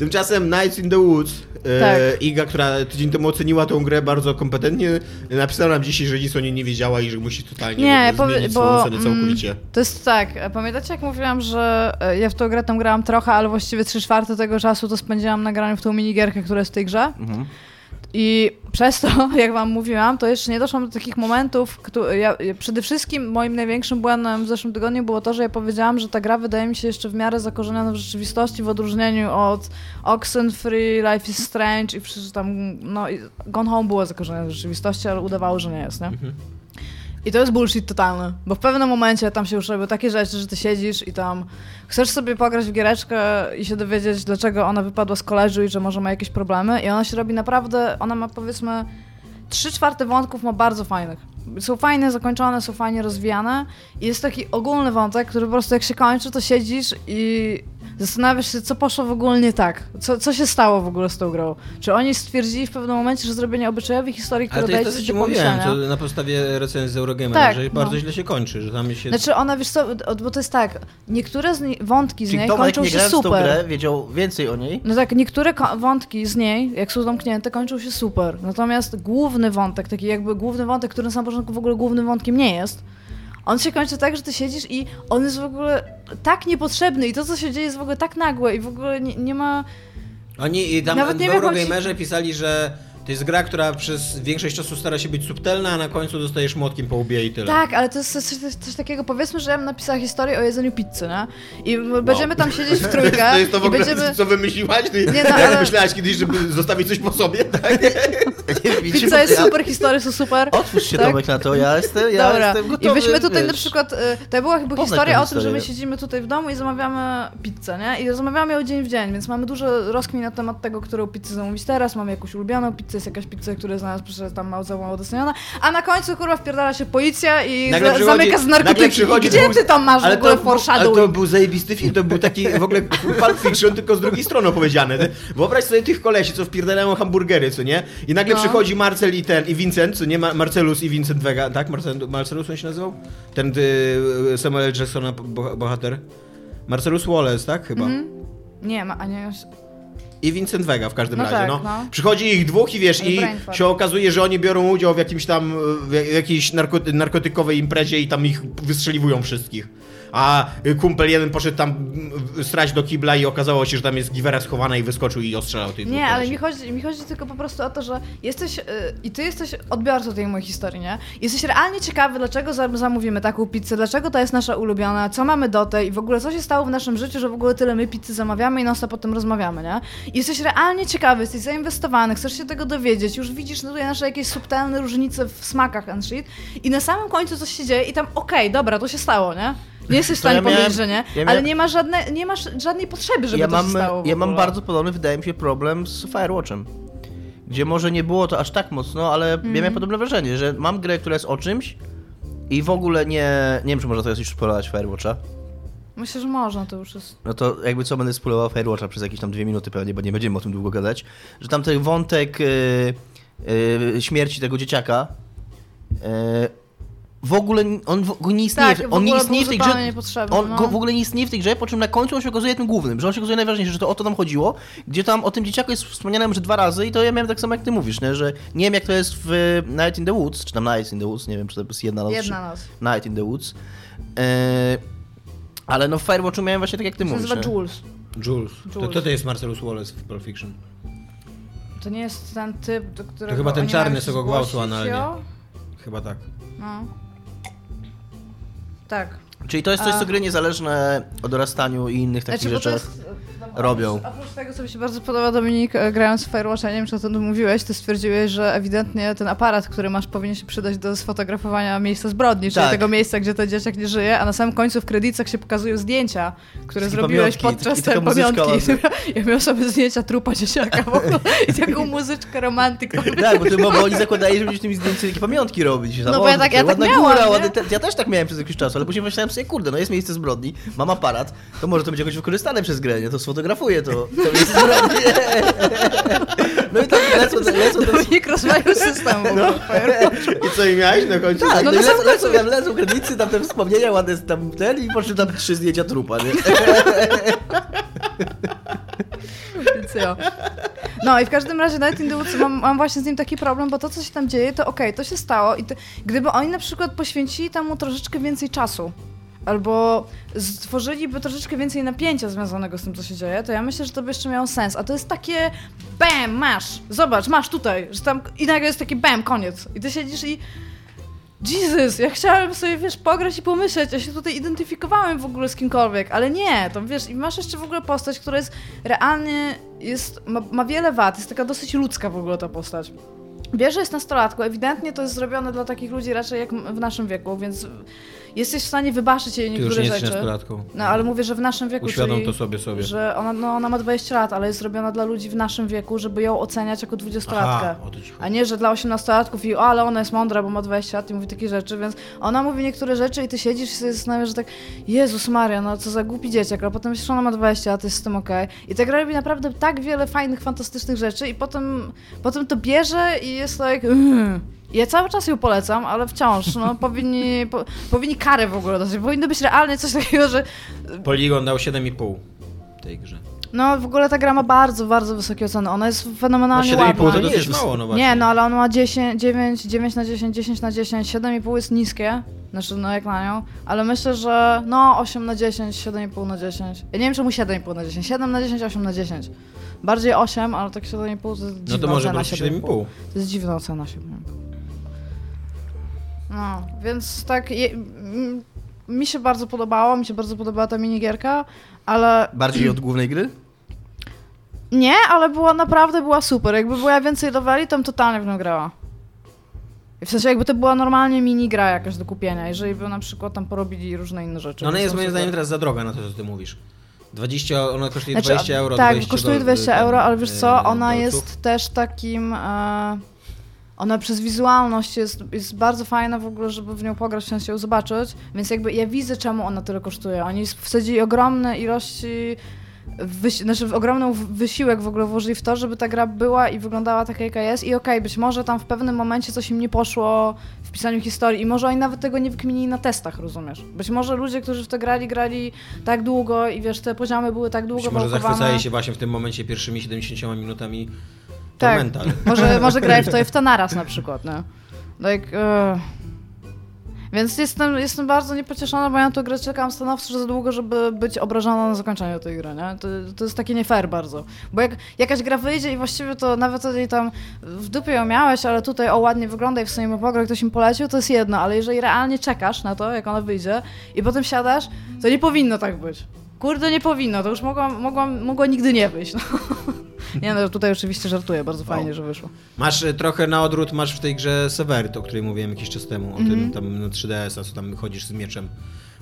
Speaker 4: Tymczasem Nights in the Woods, e,
Speaker 3: Tak.
Speaker 4: Iga, która tydzień temu oceniła tą grę bardzo kompetentnie, napisała nam dzisiaj, że nic o niej nie wiedziała i że musi totalnie
Speaker 3: Nie, powie-
Speaker 4: zmienić
Speaker 3: bo,
Speaker 4: swoją ocenę
Speaker 3: mm,
Speaker 4: całkowicie.
Speaker 3: To jest tak, pamiętacie jak mówiłam, że e, ja w tą grę tam grałam trochę, ale właściwie 3 czwarte tego czasu to spędziłam na graniu w tą minigierkę, która jest w tej grze.
Speaker 2: Mhm.
Speaker 3: I przez to, jak wam mówiłam, to jeszcze nie doszłam do takich momentów, które ja, przede wszystkim moim największym błędem w zeszłym tygodniu było to, że ja powiedziałam, że ta gra wydaje mi się jeszcze w miarę zakorzeniona w rzeczywistości, w odróżnieniu od Oxenfree, Life is Strange i przecież tam, no, Gone Home było zakorzenione w rzeczywistości, ale udawało, że nie jest, nie?
Speaker 4: Mhm.
Speaker 3: I to jest bullshit totalny, bo w pewnym momencie tam się już robią takie rzeczy, że ty siedzisz i tam chcesz sobie pograć w giereczkę i się dowiedzieć, dlaczego ona wypadła z koleżu i że może ma jakieś problemy i ona się robi naprawdę, ona ma powiedzmy trzy czwarte wątków ma bardzo fajnych. Są fajnie zakończone, są fajnie rozwijane i jest taki ogólny wątek, który po prostu jak się kończy, to siedzisz i zastanawiasz się, co poszło w ogóle nie tak. Co, co się stało w ogóle z tą grą? Czy oni stwierdzili w pewnym momencie, że zrobienie obyczajowej historii, która daje
Speaker 4: jest to, co ci
Speaker 3: do
Speaker 4: mówiłem, to na podstawie recenzji Eurogamera,
Speaker 3: Tak,
Speaker 4: że
Speaker 3: no.
Speaker 4: bardzo źle się kończy, że tam się...
Speaker 3: Znaczy ona, wiesz co, bo to jest tak, niektóre z nie, wątki z
Speaker 2: Czyli
Speaker 3: niej
Speaker 2: Tomek,
Speaker 3: kończą
Speaker 2: nie
Speaker 3: się super.
Speaker 2: grę, wiedział więcej o niej.
Speaker 3: No tak, niektóre wątki z niej, jak są zamknięte, kończą się super. Natomiast główny wątek, taki jakby główny wątek, który na samym początku w ogóle głównym wątkiem nie jest, on się kończy tak, że ty siedzisz i on jest w ogóle tak niepotrzebny i to, co się dzieje jest w ogóle tak nagłe i w ogóle nie, nie ma...
Speaker 4: Oni i tam
Speaker 3: Nawet nie wiem,
Speaker 4: Eurogamerze pisali, że to jest gra, która przez większość czasu stara się być subtelna, a na końcu dostajesz młotkiem po łbie i tyle.
Speaker 3: Tak, ale to jest coś, coś, coś takiego, powiedzmy, że ja bym napisała historię o jedzeniu pizzy, nie? I będziemy tam siedzieć w trójkę
Speaker 4: to jest to w ogóle,
Speaker 3: będziemy...
Speaker 4: co wymyśliłaś? Ty,
Speaker 3: Nie, no,
Speaker 4: jak
Speaker 3: ale-
Speaker 4: myślałaś kiedyś, żeby zostawić coś po sobie, tak?
Speaker 3: Pizza jest super, historie są super.
Speaker 2: Otwórz się
Speaker 3: Tak?
Speaker 2: Tomek na to, ja jestem, ja
Speaker 3: Dobra,
Speaker 2: jestem gotowy.
Speaker 3: i byśmy tutaj
Speaker 2: wiesz.
Speaker 3: na przykład, y, to była chyba
Speaker 2: Poznać
Speaker 3: historia o tym, że my siedzimy tutaj w domu i zamawiamy pizzę, nie? I zamawiamy ją dzień w dzień, więc mamy dużo rozkmin na temat tego, którą pizzę zamówić teraz, mamy jakąś ulubioną pizzę, jest jakaś pizza, która nas przecież tam mało za mało doceniona, a na końcu kurwa wpierdala się policja i
Speaker 4: Nagle
Speaker 3: za, zamyka z narkotyki. Gdzie
Speaker 4: dwóch-
Speaker 3: ty tam masz w ogóle
Speaker 4: to, ale to
Speaker 3: foreshadowing?
Speaker 4: był zajebisty film, to był taki w ogóle Pulp Fiction, tylko z drugiej strony opowiedziany. Wyobraź sobie tych kolesi, co wpierdalają hamburgery, co nie? I nagle
Speaker 3: No.
Speaker 4: przychodzi Marcel i ten, i Vincent, co nie? Ma- Marcelus i Vincent Vega, tak? Marcel, Marcelus on się nazywał? Ten y, Samuel. Jacksona bo- bohater. Marcelus Wallace, tak? Chyba.
Speaker 3: Mhm. Nie, ma, a nie...
Speaker 4: I Vincent Vega w każdym
Speaker 3: No
Speaker 4: razie,
Speaker 3: tak,
Speaker 4: no.
Speaker 3: no.
Speaker 4: Przychodzi ich dwóch i wiesz,
Speaker 3: I
Speaker 4: i się okazuje, że oni biorą udział w jakimś tam, w jakiejś narko- narkotykowej imprezie i tam ich wystrzeliwują wszystkich. A kumpel jeden poszedł tam mm, strać do kibla i okazało się, że tam jest giwera schowana i wyskoczył i ostrzelał tych
Speaker 3: Nie, ale mi chodzi, mi chodzi tylko po prostu o to, że jesteś y, i ty jesteś odbiorcą tej mojej historii, nie? Jesteś realnie ciekawy, dlaczego za- zamówimy taką pizzę, dlaczego to jest nasza ulubiona, co mamy do tej i w ogóle co się stało w naszym życiu, że w ogóle tyle my pizzy zamawiamy i non stop o tym rozmawiamy, nie? I jesteś realnie ciekawy, jesteś zainwestowany, chcesz się tego dowiedzieć, już widzisz tutaj nasze jakieś subtelne różnice w smakach and shit i na samym końcu coś się dzieje i tam okej, dobra, to się stało, nie? Nie jesteś w stanie
Speaker 2: ja miałem-
Speaker 3: powiedzieć, że nie,
Speaker 2: ja
Speaker 3: ale
Speaker 2: miałem-
Speaker 3: nie masz, żadne, nie masz żadnej potrzeby, żeby
Speaker 2: ja
Speaker 3: to
Speaker 2: mam, ja mam bardzo podobny, wydaje mi się, problem z Firewatchem. Gdzie może nie było to aż tak mocno, ale ja
Speaker 3: Mhm.
Speaker 2: miałem podobne wrażenie, że mam grę, która jest o czymś i w ogóle nie... Nie wiem, czy można teraz już spoilować Firewatcha.
Speaker 3: Myślę, że można, to już jest...
Speaker 2: No to jakby co, będę spoilował Firewatcha przez jakieś tam dwie minuty pewnie, bo nie będziemy o tym długo gadać. Że tam ten wątek yy, yy, śmierci tego dzieciaka yy, w ogóle on nie istnieje,
Speaker 3: Tak, w
Speaker 2: on nie istnieje w tej grze. On
Speaker 3: no.
Speaker 2: w ogóle nie istnieje w tej grze, po czym na końcu on się okazuje tym głównym, że on się okazuje najważniejszy, że to o to nam chodziło, gdzie tam o tym dzieciaku jest wspomniane może dwa razy i to ja miałem tak samo jak ty mówisz, nie? że nie wiem jak to jest w Night in the Woods, czy tam Night in the Woods, nie wiem czy to jest jedna noc,
Speaker 3: Jedna noc.
Speaker 2: Night in the Woods. Yy, ale no w Firewatchu miałem właśnie tak jak ty
Speaker 3: To
Speaker 2: mówisz.
Speaker 3: nazywa
Speaker 2: nie?
Speaker 3: Jules.
Speaker 4: Jules. To,
Speaker 3: Jules.
Speaker 4: to, to jest Marcelus Wallace w Pulp Fiction.
Speaker 3: To nie jest ten typ, do którego
Speaker 4: chyba ten czarny, co go gwałcił analnie. Chyba tak.
Speaker 3: No. Tak.
Speaker 2: Czyli to jest coś,
Speaker 3: A-
Speaker 2: co gry niezależne o dorastaniu i innych takich
Speaker 3: Znaczy,
Speaker 2: rzeczach. Robią.
Speaker 3: Oprócz tego, co mi się bardzo podoba, Dominik, e, grając w Firewatcha, nie wiem, czy o tym mówiłeś, ty stwierdziłeś, że ewidentnie ten aparat, który masz, powinien się przydać do sfotografowania miejsca zbrodni, czyli
Speaker 2: Tak.
Speaker 3: tego miejsca, gdzie ten dzieciak nie żyje, a na samym końcu w kredytach się pokazują zdjęcia, które
Speaker 2: Takie
Speaker 3: zrobiłeś
Speaker 2: pamiątki,
Speaker 3: podczas tej pamiątki. Ja miałem sobie zdjęcia trupa dzieciaka w ogóle i taką muzyczkę romantyką.
Speaker 2: Tak, bo, to, bo, bo oni zakładali, że będziesz tymi zdjęciami takie pamiątki robić.
Speaker 3: No bo ja tak- ja tak miałam,
Speaker 2: góra, ładny te, Ja też tak miałem przez jakiś czas, ale później myślałem sobie, kurde, no jest miejsce zbrodni, mam aparat, to może to będzie jakoś wykorzystane przez grę, nie? To sfotografuję to, to miejsce zbrodni. No i tak lecą, lecą
Speaker 3: Dominik rozwalił system. Firewatch.
Speaker 4: I co i miałeś na końcu?
Speaker 2: Tak,
Speaker 3: No
Speaker 2: no, lecą, lecą, tam lecą kredyty, tam te wspomnienia, ładne tam ten i po czym tam trzy zdjęcia trupa, nie?
Speaker 3: No i w każdym razie Night in the Woods mam, mam właśnie z nim taki problem, bo to, co się tam dzieje, to okej, to się stało i to, gdyby oni na przykład poświęcili temu troszeczkę więcej czasu, albo stworzyliby troszeczkę więcej napięcia związanego z tym, co się dzieje, to ja myślę, że to by jeszcze miało sens. A to jest takie bam, masz, zobacz, masz tutaj, że tam i nagle jest taki bam, koniec. I ty siedzisz i Jesus, ja chciałem sobie, wiesz, pograć i pomyśleć, ja się tutaj identyfikowałem w ogóle z kimkolwiek, ale nie, to wiesz, i masz jeszcze w ogóle postać, która jest realnie, jest, ma, ma wiele wad, jest taka dosyć ludzka w ogóle ta postać. Wiesz, że jest nastolatką, ewidentnie to jest zrobione dla takich ludzi raczej jak w naszym wieku, więc jesteś w stanie wybaczyć jej
Speaker 4: Ty już
Speaker 3: niektóre
Speaker 4: nie
Speaker 3: rzeczy.
Speaker 4: nastolatką.
Speaker 3: No, ale mówię, że w naszym wieku,
Speaker 4: Uświadom
Speaker 3: czyli,
Speaker 4: to sobie sobie.
Speaker 3: że ona, no, ona ma 20 lat, ale jest zrobiona dla ludzi w naszym wieku, żeby ją oceniać jako 20-latkę.
Speaker 4: o to ci chodzi.
Speaker 3: A nie, że dla 18-latków i o, ale ona jest mądra, bo ma 20 lat i mówi takie rzeczy, więc ona mówi niektóre rzeczy i ty siedzisz i sobie zastanawiasz, że tak Jezus Maria, no co za głupi dzieciak, a potem myślisz, że ona ma 20 lat, jest z tym okej. I ta gra robi naprawdę tak wiele fajnych, fantastycznych rzeczy i potem, potem to bierze i jest tak... Mm. Ja cały czas ją polecam, ale wciąż, no powinni, po, powinni karę w ogóle dać. Powinno być realnie coś takiego, że
Speaker 4: Poligon dał 7,5 tej grze.
Speaker 3: no w ogóle ta gra ma bardzo, bardzo wysokie oceny. Ona jest fenomenalnie
Speaker 4: No 7,5
Speaker 3: ładna.
Speaker 4: to
Speaker 2: Nie
Speaker 4: dosyć
Speaker 2: jest-
Speaker 4: mało, no właśnie.
Speaker 3: Nie, no ale on ma 10, 9, 9 na 10, 10 na 10, 7,5 jest niskie, znaczy no jak na nią, ale myślę, że no 8 na 10, 7,5 na 10. Ja nie wiem czemu 7,5 na 10, 7 na 10, 8 na 10. Bardziej 8, ale tak 7,5 to jest dziwna
Speaker 4: No to może prostu
Speaker 3: 7,5.
Speaker 4: 7,5.
Speaker 3: To jest dziwna ocena 7,5. No, więc tak je, mi się bardzo podobało, mi się bardzo podobała ta minigierka, ale
Speaker 2: Bardziej od głównej gry?
Speaker 3: nie, ale była naprawdę była super. Jakby była więcej leveli, to bym totalnie w nią grała. W sensie jakby to była normalnie mini gra jakaś do kupienia, jeżeli by na przykład tam porobili różne inne rzeczy.
Speaker 4: No ona jest moim zdaniem teraz za droga na to, co ty mówisz. 20, ona kosztuje
Speaker 3: Znaczy,
Speaker 4: 20 euro.
Speaker 3: Tak,
Speaker 4: 20
Speaker 3: kosztuje
Speaker 4: do-
Speaker 3: 20
Speaker 4: ten,
Speaker 3: euro, ale wiesz
Speaker 4: e,
Speaker 3: co, ona
Speaker 4: dolców.
Speaker 3: jest też takim... E, ona przez wizualność jest, jest bardzo fajna w ogóle, żeby w nią pograć, w sensie ją zobaczyć, więc jakby ja widzę, czemu ona tyle kosztuje. Oni wsadzili ogromne ilości, wysi- znaczy ogromny wysiłek w ogóle włożyli w to, żeby ta gra była i wyglądała taka, jaka jest i okej, być może tam w pewnym momencie coś im nie poszło w pisaniu historii i może oni nawet tego nie wykminili na testach, rozumiesz? Być może ludzie, którzy w to grali, grali tak długo i wiesz, te poziomy były tak długo
Speaker 4: Być może zachwycali się właśnie w tym momencie pierwszymi 70 minutami
Speaker 3: Tak.
Speaker 4: Tormenta.
Speaker 3: Może, może graj w to i w to naraz na przykład, nie? Like, uh. Więc jestem, jestem bardzo niepocieszona, bo ja na tę grę czekam stanowczo za długo, żeby być obrażona na zakończeniu tej gry, nie? To, to jest takie nie fair bardzo. Bo jak jakaś gra wyjdzie i właściwie to nawet jeżeli tam w dupie ją miałeś, ale tutaj o ładnie wygląda i w sumie pograł, ktoś im polecił, to jest jedno, ale jeżeli realnie czekasz na to, jak ona wyjdzie i potem siadasz, to nie powinno tak być. Kurde, nie powinno, to już mogłam, mogłam, mogło nigdy nie wyjść. No. Nie no, tutaj oczywiście żartuję, bardzo fajnie, że wyszło.
Speaker 4: Masz e, trochę na odwrót, masz w tej grze Severed, o której mówiłem jakiś czas temu, o
Speaker 3: Mhm.
Speaker 4: tym tam na 3DS-a, co tam chodzisz z mieczem.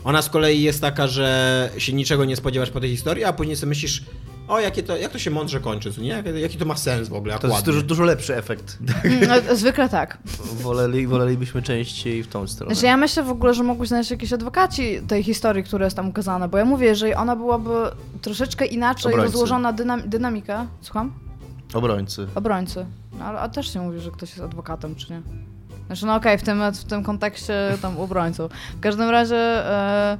Speaker 4: Ona z kolei jest taka, że się niczego nie spodziewasz po tej historii, a później sobie myślisz, o jakie to, jak to się mądrze kończy, nie? Jaki, jaki to ma sens w ogóle,
Speaker 2: To jest dużo, dużo lepszy efekt.
Speaker 3: Mm, no, zwykle tak.
Speaker 2: Woleli, wolelibyśmy częściej w tą stronę.
Speaker 3: Znaczy ja myślę w ogóle, że mogły znaleźć jakieś adwokaci tej historii, która jest tam ukazana, bo ja mówię, jeżeli ona byłaby troszeczkę inaczej
Speaker 2: Obrońcy.
Speaker 3: rozłożona dynam dynamikę, słucham?
Speaker 2: Obrońcy.
Speaker 3: Obrońcy. No ale a też się mówi, że ktoś jest adwokatem, czy nie? Znaczy no okej, w, tym, w tym kontekście tam obrońcą. W każdym razie, e,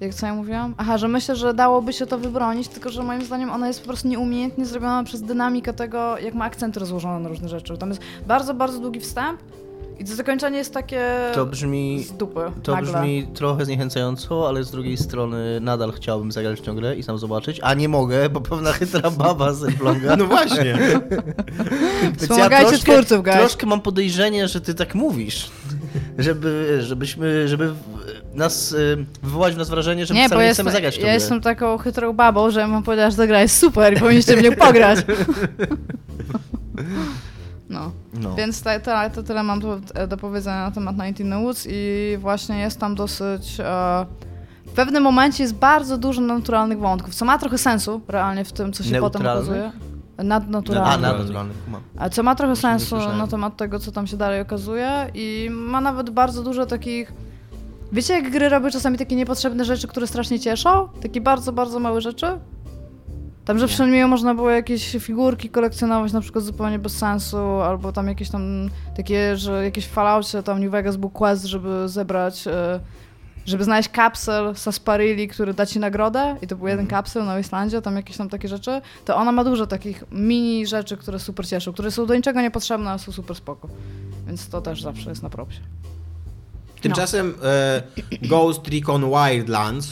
Speaker 3: jak co ja mówiłam? Aha, że myślę, że dałoby się to wybronić, tylko że moim zdaniem ona jest po prostu nieumiejętnie zrobiona przez dynamikę tego, jak ma akcenty rozłożone na różne rzeczy. Tam jest bardzo, bardzo długi wstęp i to zakończenie jest takie
Speaker 2: To brzmi,
Speaker 3: z dupy.
Speaker 2: to
Speaker 3: nagle.
Speaker 2: brzmi trochę zniechęcająco, ale z drugiej strony nadal chciałbym zagrać w tę grę i sam zobaczyć, a nie mogę, bo pewna chytra baba z Elbląga.
Speaker 4: No właśnie.
Speaker 3: Wspomagajcie twórców, guys.
Speaker 2: Troszkę mam podejrzenie, że ty tak mówisz. Żeby, żebyśmy, żeby nas, y, wywołać w nas wrażenie, że
Speaker 3: Nie,
Speaker 2: wcale nie
Speaker 3: jestem,
Speaker 2: chcemy zagrać w
Speaker 3: ja
Speaker 2: grę.
Speaker 3: jestem taką chytrą babą, że ja mam powiedzieć, że ta gra jest super i powinniście w nią pograć. No.
Speaker 2: No.
Speaker 3: Więc to, to, to tyle mam do, do powiedzenia na temat 19 Woods i właśnie jest tam dosyć... E, w pewnym momencie jest bardzo dużo naturalnych wątków, co ma trochę sensu realnie w tym, co się potem okazuje.
Speaker 2: A,
Speaker 3: Nadnaturalnych.
Speaker 2: na naturalny. kumam.
Speaker 3: A co ma trochę sensu na temat tego, co tam się dalej okazuje i ma nawet bardzo dużo takich... Wiecie, jak gry robią czasami takie niepotrzebne rzeczy, które strasznie cieszą? Takie bardzo, bardzo małe rzeczy? Tam, że Shenmue można było jakieś figurki kolekcjonować na przykład zupełnie bez sensu, albo tam jakieś tam takie, że jakieś w Falloutie tam New Vegas był quest, żeby zebrać, e, żeby znaleźć kapsel Sasparili, który da ci nagrodę i to był jeden kapsel na Islandzie, tam jakieś tam takie rzeczy, to ona ma dużo takich mini rzeczy, które super cieszą, które są do niczego niepotrzebne, ale są super spoko. Więc to też zawsze jest na propsie.
Speaker 4: Tymczasem e, Ghost Recon Wildlands,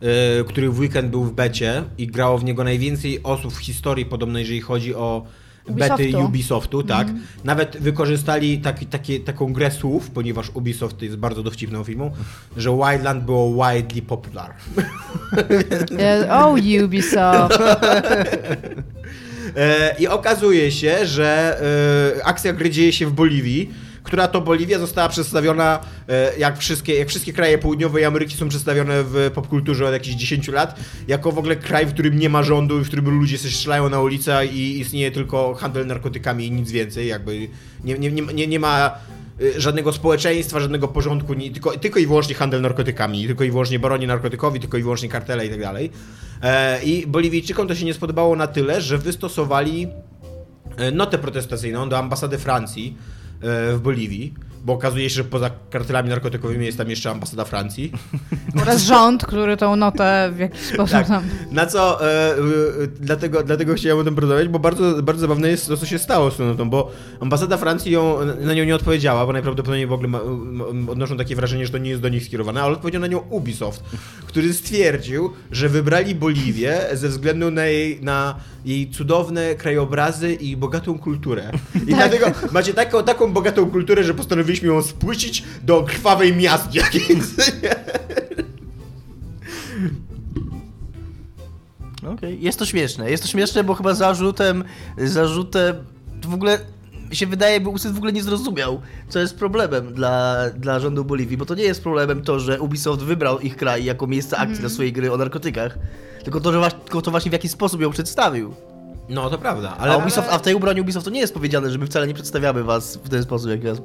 Speaker 4: e, który w weekend był w becie i grało w niego najwięcej osób w historii, podobno jeżeli chodzi o bety
Speaker 3: Ubisoftu.
Speaker 4: Tak. Nawet wykorzystali taki, takie, taką grę słów, ponieważ Ubisoft jest bardzo dowcipną firmą, że Wildland było widely popular.
Speaker 3: Oh, Ubisoft!
Speaker 4: E, I okazuje się, że akcja gry dzieje się w Boliwii, która to Boliwia została przedstawiona, e, jak wszystkie, jak wszystkie kraje południowej Ameryki są przedstawione w popkulturze od jakichś 10 lat, jako w ogóle kraj, w którym nie ma rządu w którym ludzie się strzelają na ulicach i istnieje tylko handel narkotykami i nic więcej, jakby nie, nie, nie, nie, ma e, żadnego społeczeństwa, żadnego porządku, nie, tylko, tylko i wyłącznie handel narkotykami, tylko i wyłącznie baronie narkotykowi, tylko i wyłącznie kartele i tak dalej. E, I Boliwijczykom to się nie spodobało na tyle, że wystosowali notę protestacyjną do ambasady Francji w Boliwii, bo okazuje się, że poza kartelami narkotykowymi jest tam jeszcze ambasada Francji.
Speaker 3: Oraz rząd, który tą notę w jakiś sposób
Speaker 4: Tak.
Speaker 3: tam...
Speaker 4: Na co e, e, dlatego, dlatego chciałem o tym porozmawiać, bo bardzo, bardzo zabawne jest to, co się stało z tą notą, bo ambasada Francji ją, na nią nie odpowiedziała, bo najprawdopodobniej w ogóle ma, odnoszą takie wrażenie, że to nie jest do nich skierowane, ale odpowiedział na nią Ubisoft, który stwierdził, że wybrali Boliwię ze względu na jej, na jej cudowne krajobrazy i bogatą kulturę. I dlatego macie taką, taką bogatą kulturę, że postanowiliśmy ją spłycić do krwawej miastki.
Speaker 2: Okej, jest to śmieszne. Jest to śmieszne, bo chyba zarzutem, zarzutem w ogóle się wydaje, by Usyt w ogóle nie zrozumiał, co jest problemem dla, dla rządu Boliwii, bo to nie jest problemem to, że Ubisoft wybrał ich kraj jako miejsce akcji
Speaker 3: Mhm.
Speaker 2: dla swojej gry o narkotykach, tylko to, że tylko to właśnie w jaki sposób ją przedstawił.
Speaker 4: No, to prawda,
Speaker 2: Ale... A, Ubisoft, a w tej obronie Ubisoft to nie jest powiedziane, że my wcale nie przedstawiamy was w ten sposób, jak was...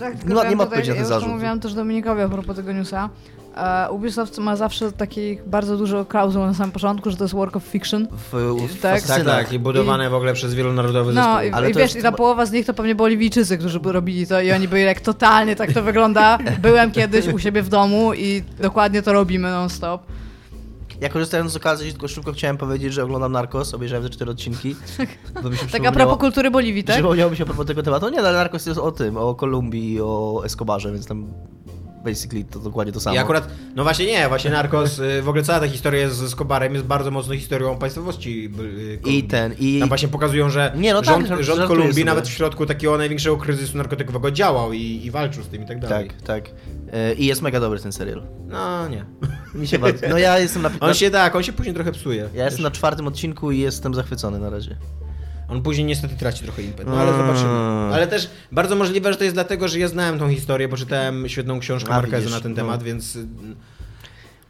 Speaker 3: Tak,
Speaker 2: nie, ma, nie ma odpowiedzi na ten
Speaker 3: ja
Speaker 2: zarzut.
Speaker 3: już mówiłam też Dominikowi a propos tego newsa. E, Ubisoft ma zawsze takich bardzo dużo klauzul na samym początku, że to jest work of fiction.
Speaker 2: W, w
Speaker 3: Tak.
Speaker 4: Tak, tak, i budowane w ogóle przez wielonarodowy
Speaker 3: No
Speaker 4: zespół.
Speaker 3: i,
Speaker 2: Ale
Speaker 3: i wiesz,
Speaker 2: jest-
Speaker 3: i ta połowa z nich to pewnie Boliwijczycy, którzy by robili to i oni byli jak totalnie tak to wygląda. Byłem kiedyś u siebie w domu i dokładnie to robimy non-stop.
Speaker 2: Ja korzystając z okazji, tylko szybko chciałem powiedzieć, że oglądam Narcos, obejrzałem te cztery odcinki. Się
Speaker 3: Tak a propos kultury Boliwii, tak?
Speaker 2: Przypomniało mi się a propos tego tematu. Nie, no, ale Narcos jest o tym, o Kolumbii o Escobarze, więc tam basically to dokładnie to samo.
Speaker 4: I akurat, no właśnie nie, właśnie Narcos, y, w ogóle cała ta historia z Skobarem jest bardzo mocno historią państwowości y.
Speaker 2: I ten, i...
Speaker 4: Tam właśnie pokazują, że
Speaker 2: Nie, no tak,
Speaker 4: rząd,
Speaker 2: żart-
Speaker 4: rząd Kolumbii nawet w środku takiego największego kryzysu narkotykowego działał i, i walczył z tym i tak dalej.
Speaker 2: Tak, tak. E, I jest mega dobry ten serial.
Speaker 4: No nie.
Speaker 2: Mi się bardzo... No ja jestem na...
Speaker 4: On się tak, on się później trochę psuje.
Speaker 2: ja jestem na czwartym odcinku i jestem zachwycony na razie.
Speaker 4: On później niestety traci trochę impet, no ale zobaczymy.
Speaker 2: Mm.
Speaker 4: Ale też bardzo możliwe, że to jest dlatego, że ja znałem tą historię, bo czytałem świetną książkę
Speaker 2: A,
Speaker 4: Marqueza
Speaker 2: widzisz,
Speaker 4: na ten
Speaker 2: no.
Speaker 4: temat, więc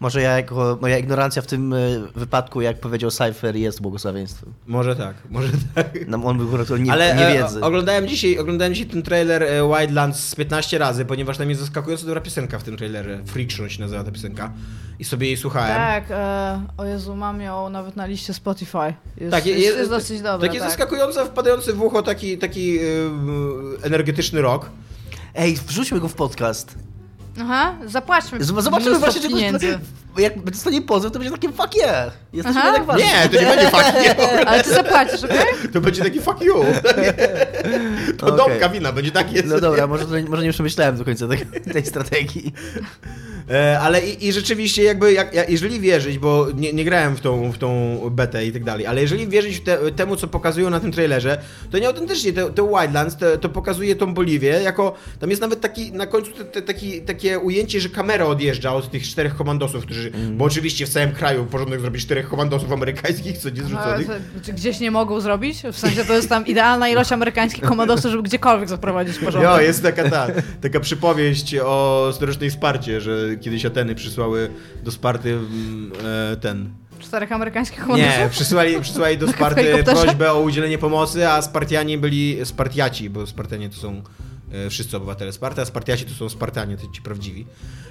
Speaker 2: Może ja jako... Moja ignorancja w tym e, wypadku, jak powiedział Cypher, jest błogosławieństwem.
Speaker 4: może tak, może tak.
Speaker 2: No, on był po prostu nie,
Speaker 4: Ale
Speaker 2: nie
Speaker 4: e,
Speaker 2: wiedzy.
Speaker 4: oglądałem, dzisiaj, oglądałem dzisiaj ten trailer e, Wildlands z 15 razy, ponieważ tam jest zaskakująco dobra piosenka w tym trailerze. Friction się nazywa ta piosenka. I sobie jej słuchałem.
Speaker 3: Tak, e, o Jezu, mam ją nawet na liście Spotify. Jest,
Speaker 4: Tak,
Speaker 3: jest,
Speaker 4: jest-
Speaker 3: jest, dosyć dobra,
Speaker 4: Taki
Speaker 3: tak.
Speaker 4: zaskakująco wpadający w ucho taki, taki yy, energetyczny rok.
Speaker 2: Ej, wrzućmy go w podcast.
Speaker 3: Aha, zapłaćmy
Speaker 2: Z- Zobaczymy właśnie, czy
Speaker 3: pieniędzy.
Speaker 2: Jak dostanie pozew, to będzie takie fuck yeah. Jesteśmy
Speaker 3: Aha.
Speaker 2: tak ważni.
Speaker 4: Nie, to nie będzie fuck you.
Speaker 3: Ale ty zapłacisz, okej?
Speaker 4: To będzie taki fuck you. To
Speaker 2: Okej.
Speaker 4: domka wina, będzie tak jest.
Speaker 2: No dobra, może, może nie przemyślałem do końca tej, tej strategii.
Speaker 4: E, ale i, i rzeczywiście jakby, jak, jak, jeżeli wierzyć, bo nie, nie grałem w tą, w tą betę i tak dalej, ale jeżeli wierzyć te, temu, co pokazują na tym trailerze, to nieautentycznie te, te Wildlands te, to pokazuje tą Boliwię jako, tam jest nawet taki, na końcu te, te, taki, takie ujęcie, że kamera odjeżdża od tych czterech komandosów, którzy,
Speaker 2: Mm.
Speaker 4: bo oczywiście w całym kraju porządek zrobić czterech komandosów amerykańskich, co nie zrzuconych.
Speaker 3: No, to- czy gdzieś nie mogą zrobić? W sensie to jest tam idealna ilość amerykańskich komandosów, żeby gdziekolwiek zaprowadzić porządek.
Speaker 4: Jo, jest taka ta, taka przypowieść o storycznej Sparcie, że kiedyś Ateny przysłały do Sparty mm, e, ten
Speaker 3: Czterech amerykańskich komandosów?
Speaker 4: Nie, przysłali, przysłali do Sparty prośbę o udzielenie pomocy, a Spartianie byli Spartiaci, bo Spartanie to są e, wszyscy obywatele Sparty, a Spartiaci to są Spartanie, to ci prawdziwi.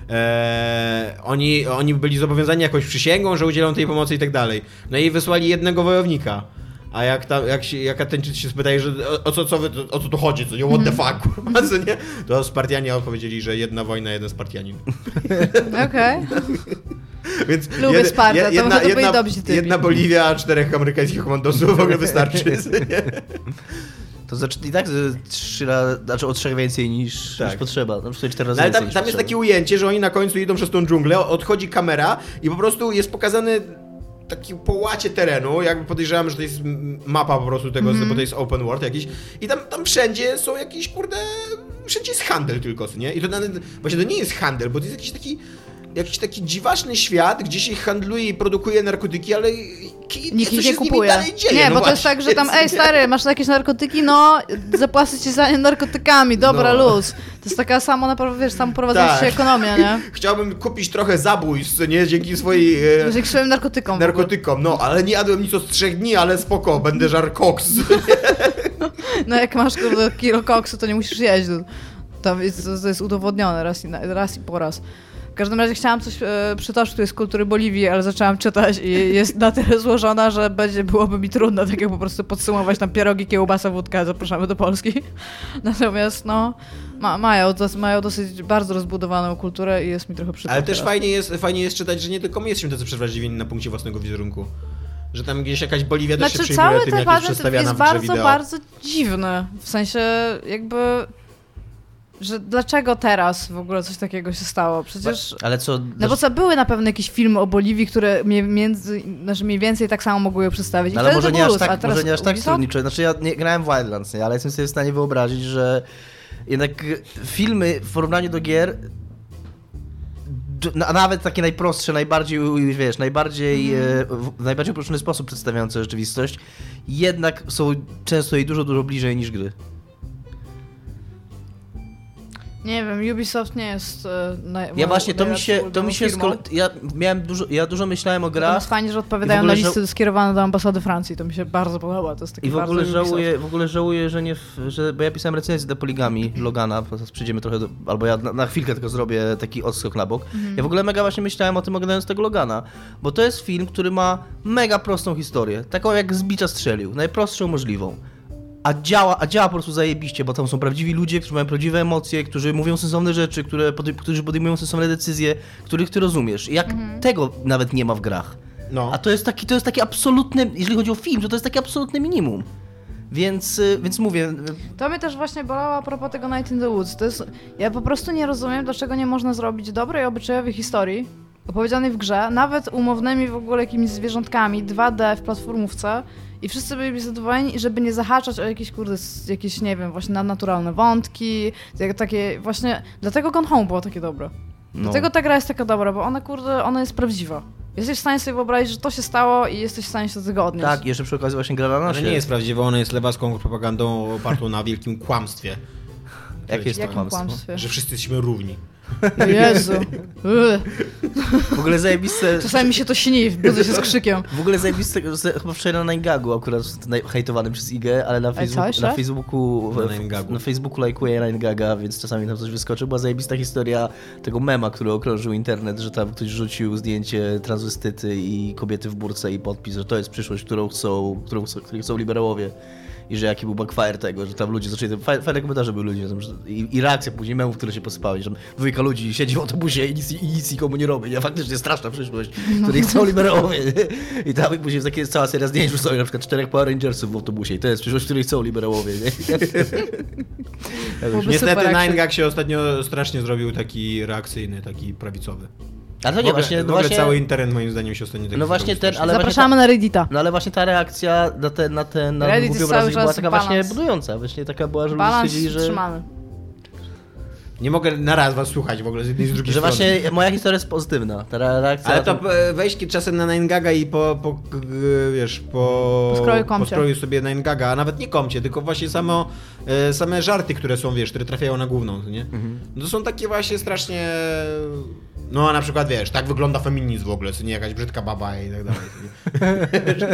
Speaker 4: E, oni, oni byli zobowiązani jakąś przysięgą, że udzielą tej pomocy i tak dalej. No i wysłali jednego wojownika. A jak, tam, jak, się, jak Ateńczycy się spytali, że o, o, co, co wy, o co tu chodzi, co nie, what the fuck, kurwa, co nie? To Spartianie odpowiedzieli, że jedna wojna, jeden Spartianin.
Speaker 3: Okej.
Speaker 4: Więc
Speaker 3: Lubię to może to byli
Speaker 4: jedna,
Speaker 3: dobrzy typi.
Speaker 4: jedna Boliwia, a czterech amerykańskich komandosów w ogóle wystarczy.
Speaker 2: To znaczy i tak że trzy razy, znaczy o trzech więcej niż,
Speaker 4: Tak.
Speaker 2: niż potrzeba. Na przykład cztery razy
Speaker 4: No, ale
Speaker 2: więcej
Speaker 4: tam, tam jest takie ujęcie, że oni na końcu idą przez tą dżunglę, odchodzi kamera i po prostu jest pokazany taki połacie terenu, jakby podejrzewam, że to jest mapa po prostu tego,
Speaker 3: Mhm.
Speaker 4: bo to jest open world jakiś i tam, tam wszędzie są jakieś, kurde, wszędzie jest handel tylko, nie? I to nawet, właśnie to nie jest handel, bo to jest jakiś taki jakiś taki dziwaczny świat, gdzie się handluje i produkuje narkotyki, ale
Speaker 3: Nikt nie kupuje.
Speaker 4: dzieje.
Speaker 3: nie,
Speaker 4: no
Speaker 3: bo to jest tak, że tam, ej stary, masz jakieś narkotyki, no zapłacę ci za nie narkotykami, dobra,
Speaker 4: No.
Speaker 3: luz. To jest taka sama, naprawdę, wiesz, samoprowadząca
Speaker 4: Tak.
Speaker 3: się ekonomia, nie?
Speaker 4: Chciałbym kupić trochę zabójstw, nie? Dzięki swojej... E,
Speaker 3: Dzięki swoim narkotykom.
Speaker 4: narkotykom, no, ale nie jadłem nic od trzech dni, ale spoko, będę żar koks.
Speaker 3: No jak masz kilo koksu, to nie musisz jeść. To jest, to jest udowodnione raz i, raz i po raz. W każdym razie chciałam coś e, przytoczyć tu jest z kultury Boliwii, ale zaczęłam czytać i jest na tyle złożona, że będzie, byłoby mi trudno tak jak po prostu podsumować tam pierogi, kiełbasa, wódka, zapraszamy do Polski. Natomiast no, ma, mają, dos, mają dosyć bardzo rozbudowaną kulturę i jest mi trochę przykro
Speaker 4: Ale też fajnie jest, fajnie jest czytać, że nie tylko my jesteśmy tacy przewrażliwieni na punkcie własnego wizerunku. Że tam gdzieś jakaś Boliwia też się
Speaker 3: Znaczy
Speaker 4: przyjmuje
Speaker 3: cały
Speaker 4: tym,
Speaker 3: ten
Speaker 4: jak jest
Speaker 3: jest bardzo,
Speaker 4: wideo.
Speaker 3: bardzo dziwny. W sensie jakby, że dlaczego teraz w ogóle coś takiego się stało? Przecież...
Speaker 2: Ale co...
Speaker 3: No bo co, były na pewno jakieś filmy o Boliwii, które mniej, między, znaczy mniej więcej tak samo mogły je przedstawić.
Speaker 2: No, ale może nie,
Speaker 3: luz,
Speaker 2: tak,
Speaker 3: teraz
Speaker 2: może nie aż tak stronniczo. Znaczy ja nie grałem w Wildlands, nie, ale jestem sobie w stanie wyobrazić, że jednak filmy w porównaniu do gier nawet takie najprostsze, najbardziej, wiesz, najbardziej,
Speaker 3: Mhm.
Speaker 2: e, w najbardziej uproszczony sposób przedstawiające rzeczywistość, jednak są często i dużo, dużo bliżej niż gry.
Speaker 3: Nie wiem, Ubisoft nie jest e, naj,
Speaker 2: Ja właśnie, to mi się, to mi się kolei, ja miałem dużo, ja dużo myślałem o grach
Speaker 3: Natomiast fajnie, że odpowiadają na listy skierowane do ambasady Francji. To mi się bardzo podoba. To jest taki
Speaker 2: I w ogóle żałuję, w ogóle żałuję, że nie, że, bo ja pisałem recenzję do Poligami, Logana, teraz przyjdziemy trochę, do, albo ja na, na chwilkę tylko zrobię taki odskok na bok. Ja w ogóle mega właśnie myślałem o tym oglądając tego Logana, bo to jest film, który ma mega prostą historię, taką jak z bicza strzelił, najprostszą możliwą. A działa, a działa po prostu zajebiście, bo tam są prawdziwi ludzie, którzy mają prawdziwe emocje, którzy mówią sensowne rzeczy, które, podej- którzy podejmują sensowne decyzje, których ty rozumiesz. I jak tego nawet nie ma w grach.
Speaker 4: No.
Speaker 2: A to jest taki, to jest taki absolutny, jeżeli chodzi o film, to to jest takie absolutne minimum. Więc, y, więc mówię, y,
Speaker 3: To mnie też właśnie bolało a propos tego Night in the Woods. To jest, ja po prostu nie rozumiem, dlaczego nie można zrobić dobrej, obyczajowej historii, opowiedzianej w grze, nawet umownymi w ogóle jakimiś zwierzątkami, 2D w platformówce i wszyscy byliby zadowoleni, żeby nie zahaczać o jakieś, kurde, jakieś, nie wiem, właśnie nadnaturalne wątki, takie właśnie... Dlatego Gone Home było takie dobre.
Speaker 2: no.
Speaker 3: Dlatego ta gra jest taka dobra, bo ona, kurde, ona jest prawdziwa. Jesteś w stanie sobie wyobrazić, że to się stało i jesteś w stanie się do tego odnieść.
Speaker 2: tak, jeszcze przy okazji właśnie gra na
Speaker 4: Ale
Speaker 2: nasze.
Speaker 4: nie jest prawdziwe, ona jest lewacką propagandą opartą na wielkim kłamstwie.
Speaker 2: Jak jest to kłamstwo?
Speaker 3: kłamstwie?
Speaker 4: Że wszyscy jesteśmy równi.
Speaker 3: Jezu.
Speaker 2: W ogóle zajebiste...
Speaker 3: Czasami mi się to śni, budzę się z krzykiem.
Speaker 2: W ogóle zajebiste, chyba wczoraj na Ninegagu akurat hejtowany przez IG, ale na,
Speaker 3: jeszcze
Speaker 2: na? Facebooku,
Speaker 4: Na
Speaker 2: na Facebooku lajkuję więc czasami tam coś wyskoczy. Była zajebista historia tego mema, który okrążył internet, że tam ktoś rzucił zdjęcie transwestyty i kobiety w burce i podpis, że to jest przyszłość, którą chcą, którą chcą, której chcą liberałowie. I że jaki był backfire tego, że tam ludzie zaczęli, faj- fajne komentarze były ludzie, tam, że, i, i reakcja później memów, które się posypały, że dwójka ludzi siedzi w autobusie i nic, i nic nikomu nie robi, nie? Faktycznie straszna przyszłość, której chcą liberałowie, nie? I tam później jest taka cała seria zdjęć rzuconych, na przykład czterech Power Rangersów w autobusie i to jest przyszłość, której chcą liberałowie, nie?
Speaker 4: Niestety
Speaker 3: super, jak się-
Speaker 4: Nine Gag się ostatnio strasznie zrobił taki reakcyjny, taki prawicowy.
Speaker 2: Ale to
Speaker 4: W
Speaker 2: nie,
Speaker 4: ogóle,
Speaker 2: właśnie,
Speaker 4: w
Speaker 2: no
Speaker 4: ogóle
Speaker 2: właśnie,
Speaker 4: cały internet moim zdaniem się ostatnio tak
Speaker 2: No właśnie ten, ale właśnie
Speaker 3: Zapraszamy na Reddita.
Speaker 2: No ale właśnie ta reakcja na ten, na ten, na
Speaker 3: Reddit
Speaker 2: głupie
Speaker 3: jest cały
Speaker 2: obrazy była
Speaker 3: czas
Speaker 2: taka właśnie budująca. Właśnie taka była, że ludzie stwierdzili, że,
Speaker 3: trzymamy.
Speaker 4: Nie mogę na raz was słuchać w ogóle z jednej z drugiej
Speaker 2: że
Speaker 4: strony.
Speaker 2: właśnie moja historia jest pozytywna. Ta reakcja...
Speaker 4: Ale to weź czasem na Nine Gaga i po, po wiesz, po,
Speaker 3: Po skroju
Speaker 4: sobie Nine Gaga, a nawet nie komcie, tylko właśnie samo, e, same żarty, które są, wiesz, które trafiają na główną, nie?
Speaker 2: Mhm.
Speaker 4: No to są takie właśnie strasznie... No a na przykład, wiesz, tak wygląda feminizm w ogóle, co nie jakaś brzydka baba i tak dalej.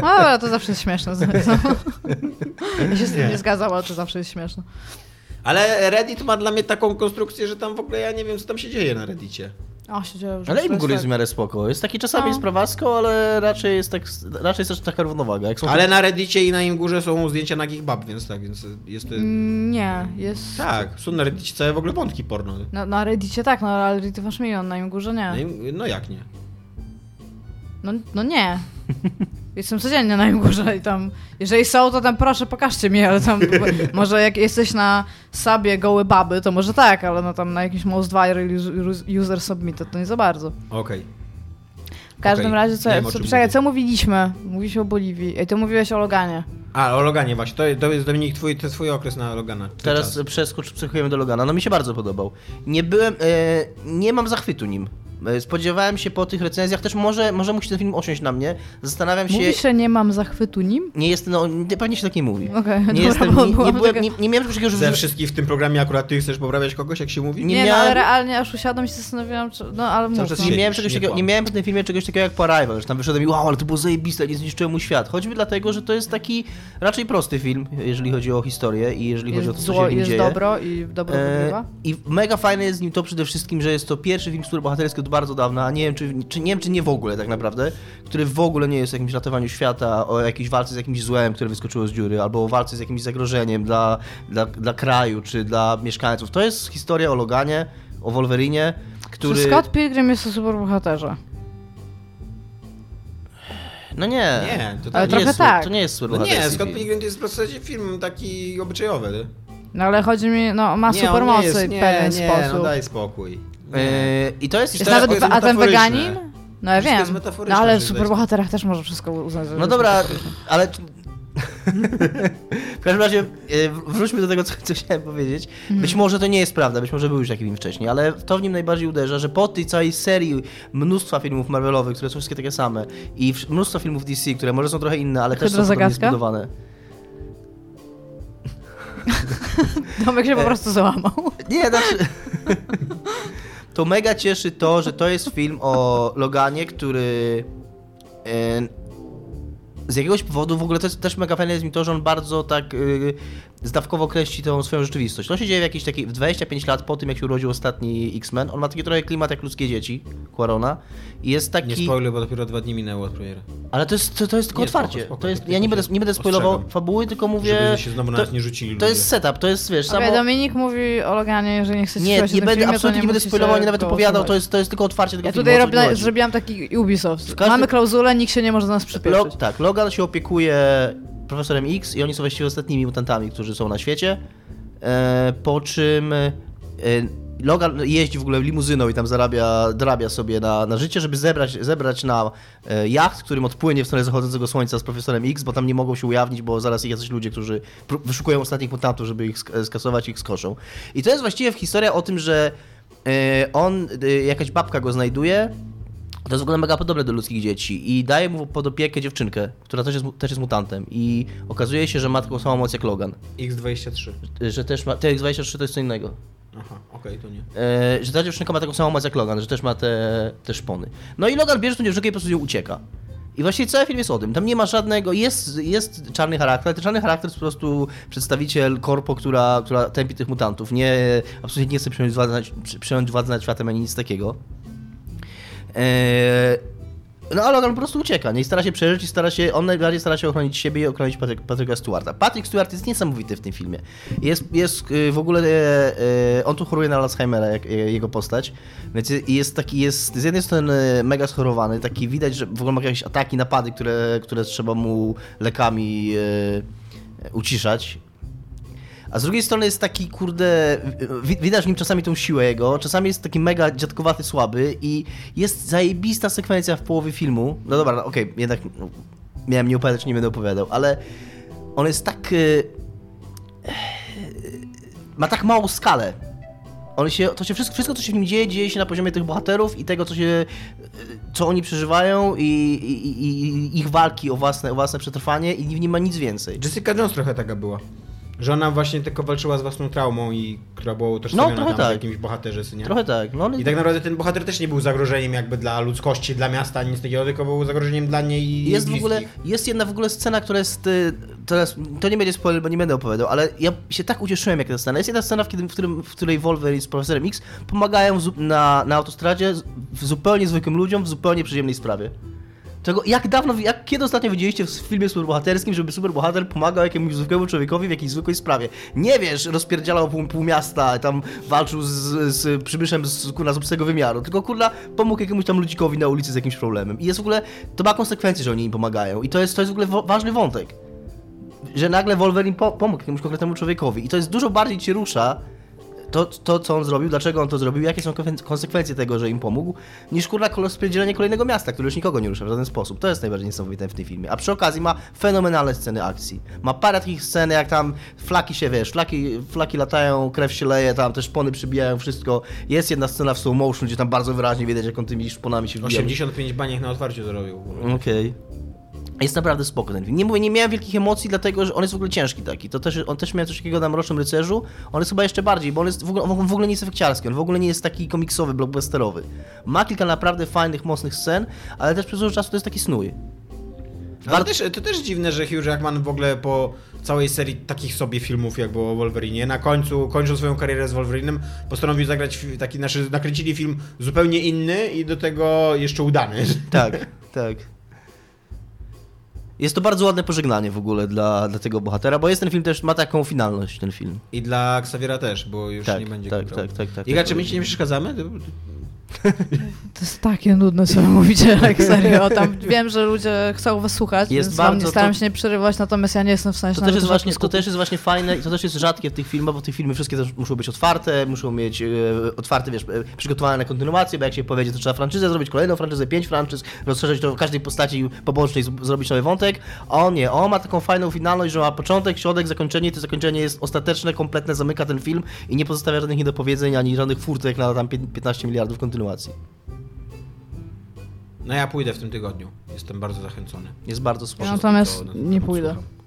Speaker 3: No ale to zawsze jest śmieszne. Ja się z tym
Speaker 4: Nie.
Speaker 3: nie zgadzam, ale to zawsze jest śmieszne.
Speaker 4: Ale Reddit ma dla mnie taką konstrukcję, że tam w ogóle ja nie wiem, co tam się dzieje na Reddicie.
Speaker 3: O, się dzieje już.
Speaker 2: Ale im w ogóle jest w
Speaker 3: tak.
Speaker 2: miarę spoko. Jest taki czasami
Speaker 3: No.
Speaker 2: jest prawacko, ale raczej jest tak, raczej jest też taka równowaga. Jak są
Speaker 4: Ale na Reddicie i na im górze są zdjęcia nagich bab, więc tak, więc jest...
Speaker 3: Mm, Nie, jest...
Speaker 4: Tak, są na Reddicie całe w ogóle wątki porno.
Speaker 3: Na, na Reddicie tak, no ale Reddit masz milion, na im górze
Speaker 4: No,
Speaker 3: nie.
Speaker 4: i- no jak nie?
Speaker 3: No, no nie. Jestem codziennie na im górze i tam, jeżeli są, to tam proszę pokażcie mi, ale tam, może jak jesteś na sabie gołe baby, to może tak, ale no tam na jakimś most viral us- user submitted to nie za bardzo.
Speaker 4: Okej.
Speaker 3: W każdym
Speaker 4: Okej,
Speaker 3: razie, co, co, czekaj, co mówiliśmy? Mówiliśmy o Boliwii. Ej, to mówiłeś o Loganie.
Speaker 4: A, o Loganie właśnie, to, to jest Dominik twój, to twój okres na Logana.
Speaker 2: Teraz
Speaker 4: czas.
Speaker 2: przeskocz, przeskakujemy do Logana. No mi się bardzo podobał. Nie byłem, e, nie mam zachwytu nim. E, Spodziewałem się po tych recenzjach, też może, może musi ten film osiąść na mnie. Zastanawiam się...
Speaker 3: Mówisz, że nie mam zachwytu nim?
Speaker 2: Nie jest, no, nie- pewnie się tak nie mówi.
Speaker 3: Okej,
Speaker 2: nie,
Speaker 3: dobra,
Speaker 2: jestem,
Speaker 3: bo
Speaker 2: nie, nie, byłem,
Speaker 3: taka-
Speaker 2: nie, nie miałem czegoś takiego, że...
Speaker 4: Ze wszystkich w tym programie akurat ty chcesz poprawiać kogoś, jak się mówi?
Speaker 2: Nie
Speaker 3: Nie, no
Speaker 2: miałem-
Speaker 3: ale realnie aż usiadłem i się zastanawiałam, czy... No ale mów, no.
Speaker 2: Nie miałem, czegoś
Speaker 4: nie
Speaker 2: takiego, nie miałem w tym filmie czegoś takiego jak po Arrival, że tam wyszedłem i wow, ale to było zajebiste, nie zniszczyłem mu świat. Choćby dlatego, że to jest taki raczej prosty film, jeżeli chodzi o historię i jeżeli chodzi o to,
Speaker 3: Jest
Speaker 2: co
Speaker 3: zło,
Speaker 2: się
Speaker 3: jest
Speaker 2: dzieje.
Speaker 3: dobro i dobro
Speaker 2: E,
Speaker 3: wygrywa.
Speaker 2: I mega fajne jest z nim to przede wszystkim, że jest to pierwszy film bohaterski od bardzo dawna, a nie wiem, czy, czy nie wiem, czy nie w ogóle tak naprawdę, który w ogóle nie jest o jakimś ratowaniu świata, o jakiejś walce z jakimś złem, które wyskoczyło z dziury, albo o walce z jakimś zagrożeniem dla, dla, dla kraju, czy dla mieszkańców. To jest historia o Loganie, o Wolverinie, który...
Speaker 3: Czy Scott Pilgrim jest o superbohaterze?
Speaker 2: No nie.
Speaker 4: Nie, to tak.
Speaker 2: nie
Speaker 3: trochę
Speaker 2: jest,
Speaker 3: tak.
Speaker 2: To nie jest
Speaker 4: No
Speaker 2: superbohaterski
Speaker 4: nie, Scott. Pilgrim to jest w zasadzie film taki obyczajowy. nie?
Speaker 3: No ale chodzi mi, no ma
Speaker 4: nie, nie
Speaker 3: supermocy w
Speaker 4: nie,
Speaker 3: pewien
Speaker 4: nie,
Speaker 3: sposób.
Speaker 4: no daj spokój.
Speaker 2: Yy, I to jest
Speaker 3: jest
Speaker 2: historia...
Speaker 3: nawet,
Speaker 4: jest
Speaker 3: a ten weganin? No ja
Speaker 4: Wszystko
Speaker 3: wiem.
Speaker 4: jest
Speaker 3: No ale w superbohaterach też może wszystko uznać.
Speaker 2: No dobra, ale... w każdym razie yy, wróćmy do tego, co, co chciałem powiedzieć.
Speaker 3: Mhm.
Speaker 2: Być może to nie jest prawda, być może był już taki film wcześniej, ale to w nim najbardziej uderza, że po tej całej serii mnóstwa filmów Marvelowych, które są wszystkie takie same i mnóstwo filmów DC, które może są trochę inne, ale też są podobnie
Speaker 3: zagadka?
Speaker 2: zbudowane.
Speaker 3: Tomek się po
Speaker 2: E,
Speaker 3: prostu załamał.
Speaker 2: Nie, znaczy... to mega cieszy to, że to jest film o Loganie, który e, z jakiegoś powodu, w ogóle to jest też mega fajne jest mi to, że on bardzo tak y, zdawkowo kreśli tą swoją rzeczywistość. To się dzieje w jakieś takie, w 25 lat po tym, jak się urodził ostatni X-Men. On ma taki trochę klimat jak ludzkie dzieci, Quarona. I jest taki...
Speaker 4: Nie spoiluj, bo dopiero dwa dni minęło od premiery.
Speaker 2: Ale to jest, to, to jest tylko
Speaker 4: Nie, spoko,
Speaker 2: otwarcie.
Speaker 4: spoko,
Speaker 2: to jest, ja nie
Speaker 4: się
Speaker 2: będę, nie będę spoilował
Speaker 4: ostrzegam.
Speaker 2: fabuły, tylko mówię...
Speaker 4: Żeby się znowu na
Speaker 2: to,
Speaker 4: nas nie rzucili
Speaker 2: to
Speaker 4: ludzie.
Speaker 2: jest setup, to jest, wiesz, samo...
Speaker 3: Dominik mówi o Loganie, że nie chcecie
Speaker 2: Nie,
Speaker 3: słuchać o
Speaker 2: nie
Speaker 3: tym
Speaker 2: będę,
Speaker 3: filmie,
Speaker 2: absolutnie nie będę spoilował, nie nawet opowiadał, to jest, to jest tylko otwarcie tego
Speaker 3: Ja
Speaker 2: filmu,
Speaker 3: tutaj robię, zrobiłam taki Ubisoft.
Speaker 2: każdym-
Speaker 3: Mamy klauzulę, nikt się nie może do nas przypieprzyć.
Speaker 2: Log, tak, Logan się opiekuje profesorem X i oni są właściwie ostatnimi mutantami, którzy są na świecie. E, po czym e, Logan jeździ w ogóle limuzyną i tam zarabia, dorabia sobie na, na życie, żeby zebrać, zebrać na e, jacht, którym odpłynie w stronę zachodzącego słońca z profesorem X, bo tam nie mogą się ujawnić, bo zaraz ich jacyś ludzie, którzy wyszukują ostatnich mutantów, żeby ich sk- skasować ich skoszą. I to jest właściwie historia o tym, że e, on, e, jakaś babka go znajduje, to jest w ogóle mega podobne do ludzkich dzieci i daje mu pod opiekę dziewczynkę, która też jest, też jest mutantem i okazuje się, że ma taką samą moc jak Logan,
Speaker 4: X23.
Speaker 2: że też ma, TX-23 to jest co innego,
Speaker 4: Aha, okej, to nie.
Speaker 2: e, że ta dziewczynka ma taką samą moc jak Logan, że też ma te, te szpony. No i Logan bierze tą dziewczynkę i po prostu nią ucieka. I właściwie cały film jest o tym. Tam nie ma żadnego. Jest, jest czarny charakter, ale ten czarny charakter jest po prostu przedstawiciel korpo, która, która tępi tych mutantów. Nie, absolutnie nie chce przejąć władzy, nad, przejąć władzy nad światem ani nic takiego. Eee, no ale Logan po prostu ucieka, nie stara się przeżyć i stara się, on najbardziej stara się ochronić siebie i ochronić Patryk, Patryka Stewarta. Patrick Stewart jest niesamowity w tym filmie. Jest, jest y, w ogóle, e, e, on tu choruje na Alzheimera, jak, jego postać, więc jest taki, jest z jednej strony mega schorowany, taki widać, że w ogóle ma jakieś ataki, napady, które, które trzeba mu lekami uciszać. A z drugiej strony jest taki, kurde, wi- widać w nim czasami tą siłę jego, czasami jest taki mega dziadkowaty, słaby i jest zajebista sekwencja w połowie filmu. No dobra, no, okej, jednak no, miałem nie opowiadać, nie będę opowiadał, ale on jest tak... y, ma tak małą skalę. On się, to się wszystko, wszystko, co się w nim dzieje, dzieje się na poziomie tych bohaterów i tego, co się, co oni przeżywają i, i, i ich walki o własne, o własne przetrwanie i w nim ma nic więcej.
Speaker 4: Jessica Jones trochę taka była. Że ona właśnie tylko walczyła z własną traumą i która była utożsamiona
Speaker 2: No,
Speaker 4: tam
Speaker 2: tak.
Speaker 4: jakimś bohaterze, nie?
Speaker 2: Trochę tak. No, ale
Speaker 4: I tak naprawdę ten bohater też nie był zagrożeniem jakby dla ludzkości, dla miasta, nic takiego, tylko był zagrożeniem dla niej i
Speaker 2: Jest w ogóle, jest jedna w ogóle scena, która jest, y, teraz, to nie będzie spoiler, bo nie będę opowiadał, ale ja się tak ucieszyłem jak ta scena. Jest jedna scena, w, kiedy, w, którym, w której Wolverine z Profesorem X pomagają na, na autostradzie w zupełnie zwykłym ludziom w zupełnie przyziemnej sprawie. Czego, jak dawno, jak kiedy ostatnio widzieliście w filmie superbohaterskim, żeby superbohater pomagał jakiemuś zwykłemu człowiekowi w jakiejś zwykłej sprawie? Nie wiesz, rozpierdzialał pół, pół miasta, tam walczył z, z przybyszem z, kurna, z obcego wymiaru, tylko kurna pomógł jakiemuś tam ludzikowi na ulicy z jakimś problemem. I jest w ogóle, to ma konsekwencje, że oni im pomagają. I to jest, to jest w ogóle ważny wątek. Że nagle Wolverine po, pomógł jakiemuś konkretnemu człowiekowi. I to jest dużo bardziej cię rusza, to, to, co on zrobił, dlaczego on to zrobił, jakie są konsekwencje tego, że im pomógł, niż kurna rozpierdzielenie kolejnego miasta, które już nikogo nie rusza w żaden sposób. To jest najbardziej niesamowite w tym filmie. A przy okazji ma fenomenalne sceny akcji. Ma parę takich scen, jak tam flaki się, wiesz, flaki, flaki latają, krew się leje, tam też szpony przybijają, wszystko. Jest jedna scena w slow motion, gdzie tam bardzo wyraźnie widać, jak on tymi szponami się wbija.
Speaker 4: 85 baniek na otwarciu zrobił.
Speaker 2: Okej. Jest naprawdę spoko ten film. Nie mówię, nie miałem wielkich emocji, dlatego że on jest w ogóle ciężki taki. To też, on też miał coś takiego na Mrocznym Rycerzu. On jest chyba jeszcze bardziej, bo on jest w ogóle, on w ogóle nie jest efekciarski, on w ogóle nie jest taki komiksowy, blockbusterowy. Ma kilka naprawdę fajnych, mocnych scen, ale też przez dużo czasu to jest taki snój.
Speaker 4: Ale też, to też dziwne, że Hugh Jackman w ogóle po całej serii takich sobie filmów, jak było o Wolverine, na końcu, kończąc swoją karierę z Wolverinem, postanowił zagrać taki, znaczy nakręcili film zupełnie inny i do tego jeszcze udany.
Speaker 2: Tak, tak. Jest to bardzo ładne pożegnanie w ogóle dla, dla tego bohatera, bo jest ten film też, ma taką finalność ten film.
Speaker 4: I dla Xaviera też, bo już
Speaker 2: Tak,
Speaker 4: nie będzie
Speaker 2: tak, tak, tak, tak,
Speaker 4: Iga,
Speaker 2: tak,
Speaker 4: czy my ci nie przeszkadzamy?
Speaker 3: To jest takie nudne, co mówicie, jak serio. Tam wiem, że ludzie chcą was słuchać,
Speaker 2: Jest
Speaker 3: więc
Speaker 2: bardzo
Speaker 3: nie staram
Speaker 2: to-
Speaker 3: się nie przerywać, natomiast ja nie jestem w stanie
Speaker 2: To też, jest właśnie, to też jest właśnie fajne i to też jest rzadkie w tych filmach, bo te filmy wszystkie też muszą być otwarte, muszą mieć e, otwarte, wiesz, e, przygotowane na kontynuację, bo jak się powiedzie, to trzeba franczyzę zrobić, kolejną franczyzę, pięć franczyz, rozszerzyć to w każdej postaci pobocznej, z- zrobić nowy wątek. A on nie, on ma taką fajną finalność, że ma początek, środek, zakończenie i to zakończenie jest ostateczne, kompletne, zamyka ten film i nie pozostawia żadnych niedopowiedzeń, ani żadnych furtek na tam pię- 15 miliardów kontynuacji.
Speaker 4: No ja pójdę w tym tygodniu. Jestem bardzo zachęcony.
Speaker 2: Jest bardzo spoko.
Speaker 3: Ja natomiast
Speaker 4: To-
Speaker 3: nie pójdę.
Speaker 4: podsłucham.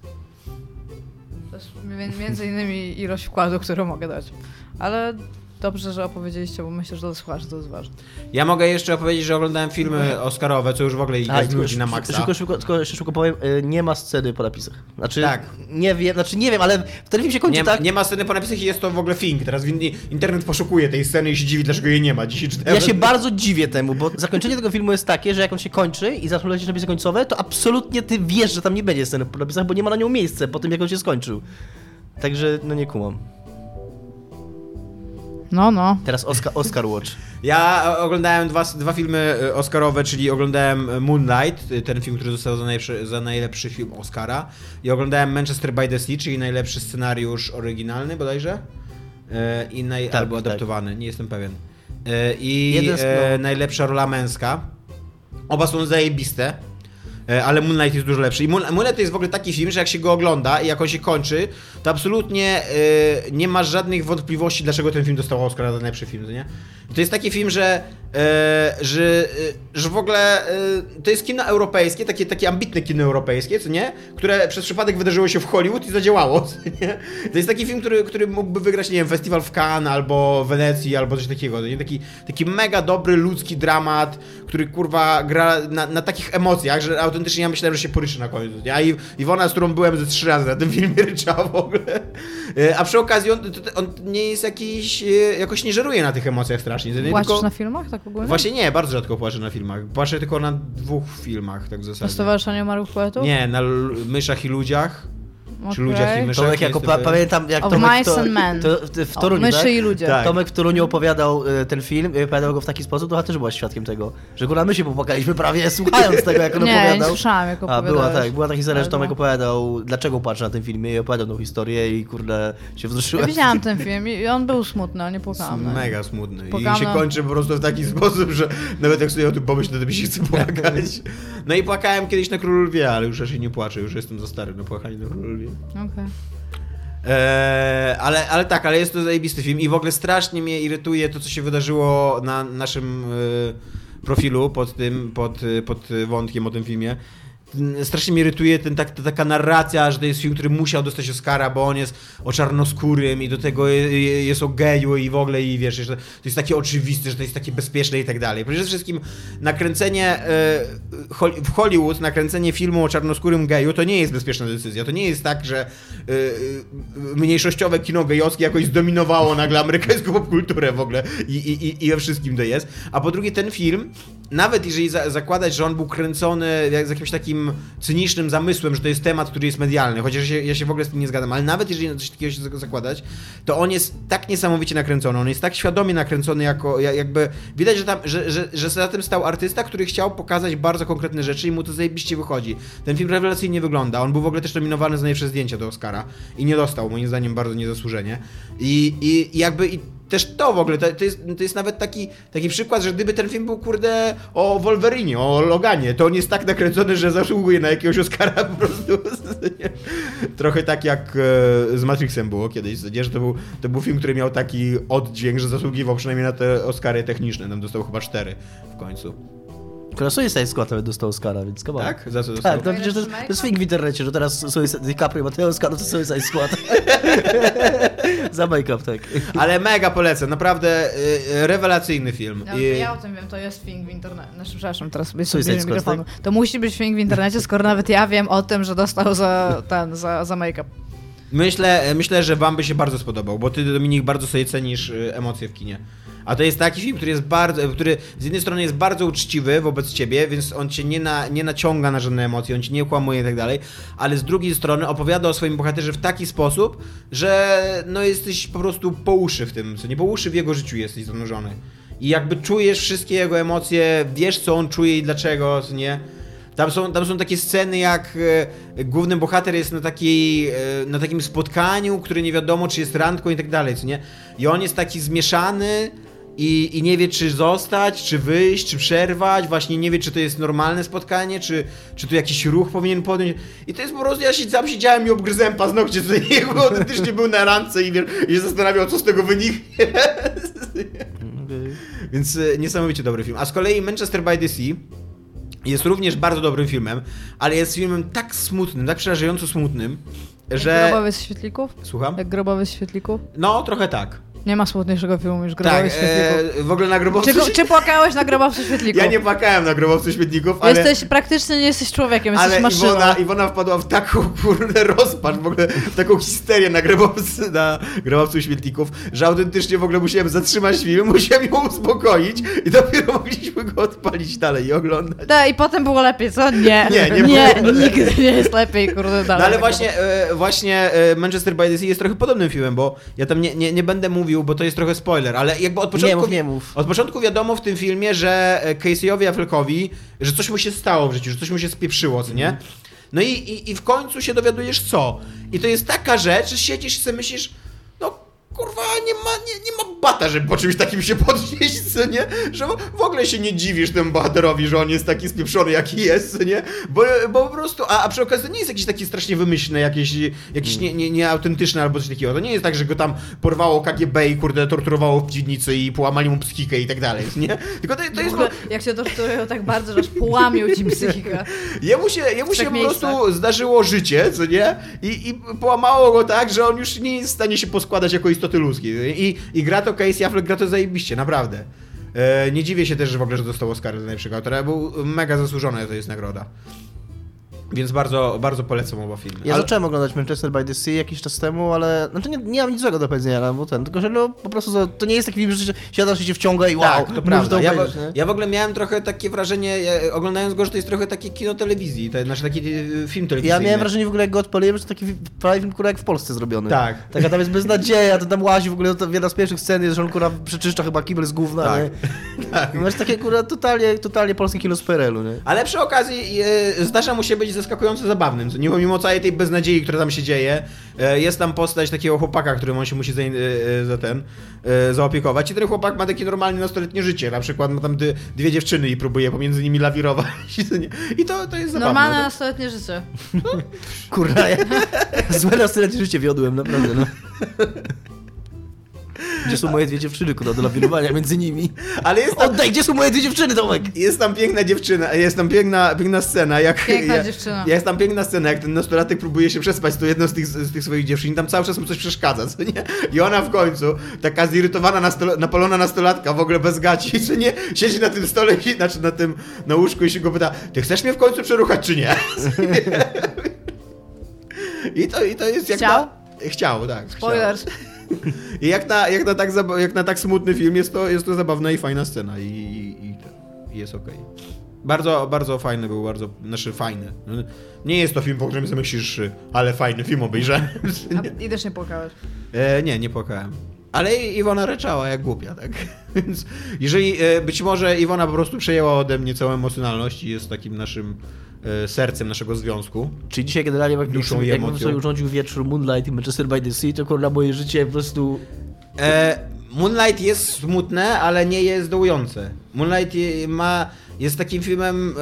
Speaker 3: To jest mi- między innymi ilość wkładu, którą mogę dać. Ale dobrze, że opowiedzieliście, bo myślę, że dla słuchaczy to jest ważne.
Speaker 4: Ja mogę jeszcze opowiedzieć, że oglądałem filmy Oscarowe, co już w ogóle
Speaker 2: A,
Speaker 4: Iga
Speaker 2: i tylko
Speaker 4: znudzi na maksa.
Speaker 2: Szybko, szybko, tylko jeszcze szybko powiem, e, nie ma sceny po napisach. Znaczy,
Speaker 4: Tak.
Speaker 2: nie wiem, znaczy nie wiem, ale ten film się kończy
Speaker 4: Nie,
Speaker 2: tak...
Speaker 4: nie ma sceny po napisach i jest to w ogóle thing. Teraz internet poszukuje tej sceny i się dziwi, dlaczego jej nie ma. Dzisiaj czytałem.
Speaker 2: Ja się bardzo dziwię temu, bo zakończenie tego filmu jest takie, że jak on się kończy i zaczną lecieć napisy końcowe, to absolutnie ty wiesz, że tam nie będzie sceny po napisach, bo nie ma na nią miejsca po tym, jak on się skończył. Także, no nie kumam.
Speaker 3: No, no.
Speaker 2: Teraz Oscar, Oscar Watch.
Speaker 4: Ja oglądałem dwa, dwa filmy e, Oscarowe, czyli oglądałem Moonlight, e, ten film, który został za najlepszy, za najlepszy film Oscara. I oglądałem Manchester by the Sea, czyli najlepszy scenariusz oryginalny bodajże. E, I naj,
Speaker 2: Tak,
Speaker 4: albo
Speaker 2: tak.
Speaker 4: adaptowany, nie jestem pewien. I
Speaker 2: Jeden z-
Speaker 4: e,
Speaker 2: no.
Speaker 4: najlepsza rola męska. Oba są zajebiste. E, Ale Moonlight jest dużo lepszy. I Moon, Moonlight to jest w ogóle taki film, że jak się go ogląda i jak on się kończy, to absolutnie e, nie masz żadnych wątpliwości, dlaczego ten film dostał Oscara za najlepszy film, nie? To jest taki film, że, e, że, e, że w ogóle e, to jest kino europejskie, takie, takie ambitne kino europejskie, co nie? Które przez przypadek wydarzyło się w Hollywood i zadziałało, co nie? To jest taki film, który, który mógłby wygrać, nie wiem, festiwal w Cannes albo w Wenecji, albo coś takiego, nie? Taki, taki mega dobry, ludzki dramat, który kurwa gra na, na takich emocjach, że autentycznie ja myślałem, że się poryczy na końcu. Nie? I Iwona, z którą byłem ze trzy razy na tym filmie, ryczała w ogóle. A przy okazji on, on nie jest jakiś, jakoś nie żeruje na tych emocjach strasznie. To nie
Speaker 3: Płaczesz
Speaker 4: tylko-
Speaker 3: na filmach, tak ogólnie?
Speaker 4: Właśnie nie, bardzo rzadko płaczę na filmach. Płaczę tylko na dwóch filmach, tak w
Speaker 3: Na
Speaker 4: zasadzie.
Speaker 3: Stowarzyszeniu Umarłych Poetów?
Speaker 4: Nie, na Myszach i Ludziach Czy ludziach i
Speaker 3: Okej.
Speaker 4: myszach.
Speaker 2: Tomek
Speaker 4: nie
Speaker 2: jako, pa, pamiętam jak
Speaker 3: Of
Speaker 2: Tomek
Speaker 3: Mice
Speaker 2: to,
Speaker 3: and Men.
Speaker 2: to, to, w
Speaker 3: O,
Speaker 2: Toruniu,
Speaker 3: myszy
Speaker 2: tak?
Speaker 3: i ludzie.
Speaker 4: Tak.
Speaker 2: Tomek w Toruniu opowiadał y, ten film i opowiadał go w taki sposób, to chyba też była świadkiem tego, że góra my się popłakaliśmy prawie słuchając tego, jak on
Speaker 3: Nie, ja nie
Speaker 2: opowiadał.
Speaker 3: słyszałam, jak
Speaker 2: A, była tak, była taka historia, że Tomek opowiadał, dlaczego patrzy na tym filmie i opowiadał tą historię i kurde się
Speaker 3: Ja
Speaker 2: wzruszyłem.
Speaker 3: widziałam ten film i on był smutny, a nie płakałam. na nim.
Speaker 4: Mega smutny. I się
Speaker 3: na-
Speaker 4: kończy po prostu w taki sposób, że nawet jak sobie o tym pomyślę, to mi się chce płakać. No i płakałem kiedyś na Królu Lwie, ale już raczej nie płaczę, już jestem za stary na płakanie na Królu Lwie.
Speaker 3: Okej.
Speaker 4: Eee, ale, ale tak, ale jest to zajebisty film i w ogóle strasznie mnie irytuje to, co się wydarzyło na naszym e, profilu pod tym, pod, pod wątkiem o tym filmie. Mm, Strasznie mnie irytuje ten, tak, ta, taka narracja, że to jest film, który musiał dostać Oscara, bo on jest o czarnoskórym i do tego je- je- jest o geju i w ogóle i wiesz, że to jest takie oczywiste, że to jest takie bezpieczne i tak dalej. Przede wszystkim nakręcenie e, w Hollywood, nakręcenie filmu o czarnoskórym geju to nie jest bezpieczna decyzja. To nie jest tak, że e, e, mniejszościowe kino gejowskie jakoś zdominowało nagle amerykańską popkulturę w ogóle i, i, i- i wszystkim to jest. A po drugie ten film, nawet jeżeli za, zakładać, że on był kręcony z jakimś takim cynicznym zamysłem, że to jest temat, który jest medialny, chociaż ja się, ja się w ogóle z tym nie zgadzam, ale nawet jeżeli coś takiego się zakładać, to on jest tak niesamowicie nakręcony, on jest tak świadomie nakręcony jako, ja- jakby, widać, że tam, że, że, że za tym stał artysta, który chciał pokazać bardzo konkretne rzeczy i mu to zajebiście wychodzi. Ten film rewelacyjnie wygląda, on był w ogóle też nominowany za najlepsze zdjęcia do Oscara i nie dostał, moim zdaniem bardzo niezasłużenie. I, i, i jakby i też to w ogóle, to, to, jest, to jest nawet taki, taki przykład, że gdyby ten film był, kurde, o Wolverinie, o Loganie, to on jest tak nakręcony, że zasługuje na jakiegoś Oscara po prostu. Trochę tak jak e, z Matrixem było kiedyś, nie? że to był, to był film, który miał taki oddźwięk, że zasługiwał przynajmniej na te Oscary techniczne, tam dostał chyba cztery w końcu.
Speaker 2: Akurat Suicide Squad nawet dostał Oscara, więc come on.
Speaker 4: Tak? Za co dostał?
Speaker 2: Tak, to przecież to, to jest film w internecie, że teraz Suicide, DiCaprio ma tyle Oscarów, to Suicide Squad. Za make-up, tak.
Speaker 4: Ale mega polecam, naprawdę y, rewelacyjny film.
Speaker 3: Ja,
Speaker 4: I-
Speaker 3: ja o tym wiem, to jest film w internecie. Znaczy, przepraszam, teraz sobie
Speaker 2: Suicide
Speaker 3: sobie
Speaker 2: Squad,
Speaker 3: mikrofonu. To musi być film w internecie, skoro nawet ja wiem o tym, że dostał za ten, za, za make-up.
Speaker 4: Myślę, myślę, że wam by się bardzo spodobał, bo ty, Dominik, bardzo sobie cenisz y, emocje w kinie. A to jest taki film, który jest bardzo, który z jednej strony jest bardzo uczciwy wobec ciebie, więc on cię nie, na, nie naciąga na żadne emocje, on cię nie kłamuje i tak dalej, ale z drugiej strony opowiada o swoim bohaterze w taki sposób, że no jesteś po prostu po uszy w tym, co nie po uszy w jego życiu jesteś zanurzony. I jakby czujesz wszystkie jego emocje, wiesz co on czuje i dlaczego, co nie. Tam są, tam są takie sceny, jak e, główny bohater jest na, takiej, e, na takim spotkaniu, które nie wiadomo, czy jest randką i tak dalej, co nie? I on jest taki zmieszany i, i nie wie, czy zostać, czy wyjść, czy przerwać, właśnie nie wie, czy to jest normalne spotkanie, czy, czy tu jakiś ruch powinien podjąć. I to jest po prostu, ja się, sam siedziałem i obgryzłem paznokcie, nie, bo autentycznie był na randce i, i się zastanawiał, co z tego wyniknie. Więc e, niesamowicie dobry film. A z kolei Manchester by the Sea jest również bardzo dobrym filmem, ale jest filmem tak smutnym, tak przerażająco smutnym,
Speaker 3: Jak
Speaker 4: że...
Speaker 3: grobowy z świetlików?
Speaker 4: Słucham?
Speaker 3: Jak grobowy z świetlików?
Speaker 4: No, trochę tak.
Speaker 3: Nie ma smutniejszego filmu niż grobowy
Speaker 4: Tak,
Speaker 3: świetlików.
Speaker 4: e, w ogóle na grobowcu...
Speaker 3: Czy, czy płakałeś na grobowcu świetlików?
Speaker 4: Ja nie płakałem na grobowcu śmietników, ale...
Speaker 3: Jesteś, praktycznie nie jesteś człowiekiem, jesteś
Speaker 4: Ale
Speaker 3: maszyną.
Speaker 4: Iwona, Iwona wpadła w taką kurde rozpacz, w ogóle w taką histerię na grobowcu, na grobowcu śmietników, że autentycznie w ogóle musiałem zatrzymać film, musiałem ją uspokoić i dopiero mogliśmy go odpalić dalej i oglądać.
Speaker 3: Da, I potem było lepiej, co? Nie.
Speaker 4: Nie, nie
Speaker 3: nie
Speaker 4: było
Speaker 3: nigdy nie jest lepiej, kurde, dalej.
Speaker 4: No ale właśnie, e, właśnie e, Manchester by the Sea jest trochę podobnym filmem, bo ja tam nie, nie, nie będę mówił, bo to jest trochę spoiler, ale jakby od
Speaker 2: Nie
Speaker 4: początku...
Speaker 2: mów, nie mów.
Speaker 4: Od początku wiadomo w tym filmie, że e, Casey'owi Affleckowi, że coś mu się stało w życiu, że coś mu się spieprzyło, co nie? No i, i, i w końcu się dowiadujesz co. I to jest taka rzecz, że siedzisz i sobie myślisz, kurwa, nie ma, nie, nie ma bata, żeby po czymś takim się podnieść, co nie? Że w ogóle się nie dziwisz temu bohaterowi, że on jest taki spieprzony, jaki jest, co nie? Bo, bo po prostu, a, a przy okazji to nie jest jakiś taki strasznie wymyślny, jakieś, jakieś nie, nie, nieautentyczny albo coś takiego. To nie jest tak, że go tam porwało KGB i kurde torturowało w piwnicy i połamali mu psychikę i tak dalej, nie? Tylko to, to jest...
Speaker 3: ogóle, jak się torturują tak bardzo, że aż połamią ci psychikę.
Speaker 4: Jemu się, jemu się po prostu zdarzyło życie, co nie? I, I połamało go tak, że on już nie jest w stanie się poskładać jako istoty ludzkiej. I, i gra to Casey Affleck, gra to zajebiście, naprawdę. E, nie dziwię się też, że w ogóle, że dostał Oscar za najlepszego autora, był mega zasłużony, to jest nagroda. Więc bardzo, bardzo polecam oba filmy.
Speaker 2: Ja
Speaker 4: Ale-
Speaker 2: zacząłem oglądać Manchester by the Sea jakiś czas temu, ale znaczy nie, nie mam nic złego do powiedzenia, bo ten, tylko że no po prostu to, nie jest taki film, że się- siadasz i się wciąga i wow,
Speaker 4: tak, to prawda. Ja, ja w ogóle miałem trochę takie wrażenie, ja, oglądając go, że to jest trochę takie kino telewizji, to znaczy taki e, film
Speaker 2: Ja
Speaker 4: telewizyjny.
Speaker 2: miałem wrażenie w ogóle, jak go odpaliłem, że to taki prawie film, kurwa, jak w Polsce zrobiony.
Speaker 4: Tak.
Speaker 2: Taka tam jest beznadzieja, to tam łazi w ogóle, to jedna z pierwszych scen jest, że on kurwa przeczyszcza chyba kibel z gówna,
Speaker 4: Tak.
Speaker 2: nie? Tak. Masz takie kurwa totalnie, totalnie polskie kino z PRL-u, nie?
Speaker 4: Ale przy okazji e, zdarza mu się być zaskakująco zabawnym. Nie- Mimo całej tej beznadziei, która tam się dzieje, e, jest tam postać takiego chłopaka, którym on się musi za, e, e, za ten zaopiekować. I ten chłopak ma takie normalne nastoletnie życie. Na przykład ma tam dwie dziewczyny i próbuje pomiędzy nimi lawirować. I to, to jest zabawne.
Speaker 3: Normalne
Speaker 4: To-
Speaker 3: nastoletnie życie.
Speaker 2: Kurwa, ja złe nastoletnie życie wiodłem, naprawdę, no. Gdzie są moje dwie dziewczyny, kurwa, do lawirowania między nimi?
Speaker 4: Ale jest tam,
Speaker 2: Oddaj, gdzie są moje dwie dziewczyny, Tomek?
Speaker 4: jest tam piękna dziewczyna, jest tam piękna, piękna scena, jak...
Speaker 3: Piękna
Speaker 4: ja,
Speaker 3: dziewczyna.
Speaker 4: Jest tam piękna scena, jak ten nastolatek próbuje się przespać z tą jedną z tych, z tych swoich dziewczyn i tam cały czas mu coś przeszkadza, co nie? I ona w końcu, taka zirytowana, nastolo, napalona nastolatka, w ogóle bez gaci, co nie? Siedzi na tym stole, i, znaczy na tym, na łóżku i się go pyta, ty chcesz mnie w końcu przeruchać, czy nie? I to, i to jest jak
Speaker 3: Chciał?
Speaker 4: na... Chciał, tak. chciał. I jak na, jak na, tak, jak na tak smutny film jest to, jest to zabawna i fajna scena i, i, i, i jest okej. Bardzo, bardzo fajny był, bardzo, znaczy fajny. Nie jest to film, po którym sobie myślisz, ale fajny film obejrzałem.
Speaker 3: I też nie płakałeś.
Speaker 4: E, nie, nie płakałem. Ale Iwona ryczała jak głupia, tak? Więc jeżeli e, być może Iwona po prostu przejęła ode mnie całą emocjonalność i jest takim naszym sercem naszego związku.
Speaker 2: Czyli dzisiaj generalnie jak
Speaker 4: Duszą i
Speaker 2: jakbym
Speaker 4: emocją.
Speaker 2: sobie urządził wieczór Moonlight i Manchester by the Sea, to kurwa moje życie po prostu...
Speaker 4: E, Moonlight jest smutne, ale nie jest dołujące. Moonlight ma, jest takim filmem, e,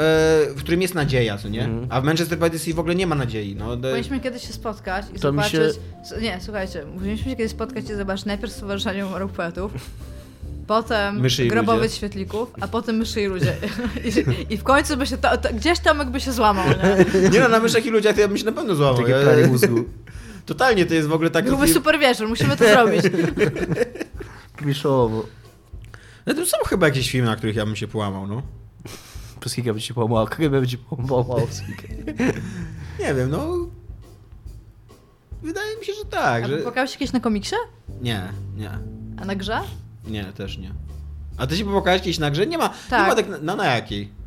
Speaker 4: w którym jest nadzieja, co nie?
Speaker 2: Mhm.
Speaker 4: A w Manchester by the Sea w ogóle nie ma nadziei. No, de-
Speaker 3: Powinniśmy kiedyś się spotkać i
Speaker 2: To
Speaker 3: zobaczyć...
Speaker 2: się-
Speaker 3: Nie, słuchajcie, powinniśmy się kiedyś spotkać i zobaczyć najpierw Stowarzyszenie Umarłych Poetów, potem
Speaker 4: Myszy ludzie.
Speaker 3: Świetlików, a potem Myszy i Ludzie. I, i w końcu by się... To, to, gdzieś Tomek by się złamał, nie?
Speaker 4: nie no, na myszach i ludziach to ja bym się na pewno złamał.
Speaker 2: Takie
Speaker 4: Ja-
Speaker 2: pranie mózgu.
Speaker 4: Totalnie to jest w ogóle taki
Speaker 3: Byłby
Speaker 4: film...
Speaker 3: super wieczór, musimy to zrobić.
Speaker 2: Kliszowo.
Speaker 4: No to są chyba jakieś filmy, na których ja bym się połamał, no.
Speaker 2: Kilka będzie się połamało, KGB będzie połamało psychikę.
Speaker 4: Nie wiem, no... Wydaje mi się, że tak,
Speaker 3: A
Speaker 4: że...
Speaker 3: się kiedyś na komiksie?
Speaker 4: Nie, nie.
Speaker 3: A na grze?
Speaker 4: Nie, też nie. A ty się popłakałeś kiedyś na grze? Nie ma, nie
Speaker 3: Tak.
Speaker 4: ma tak... Na, no na jakiej?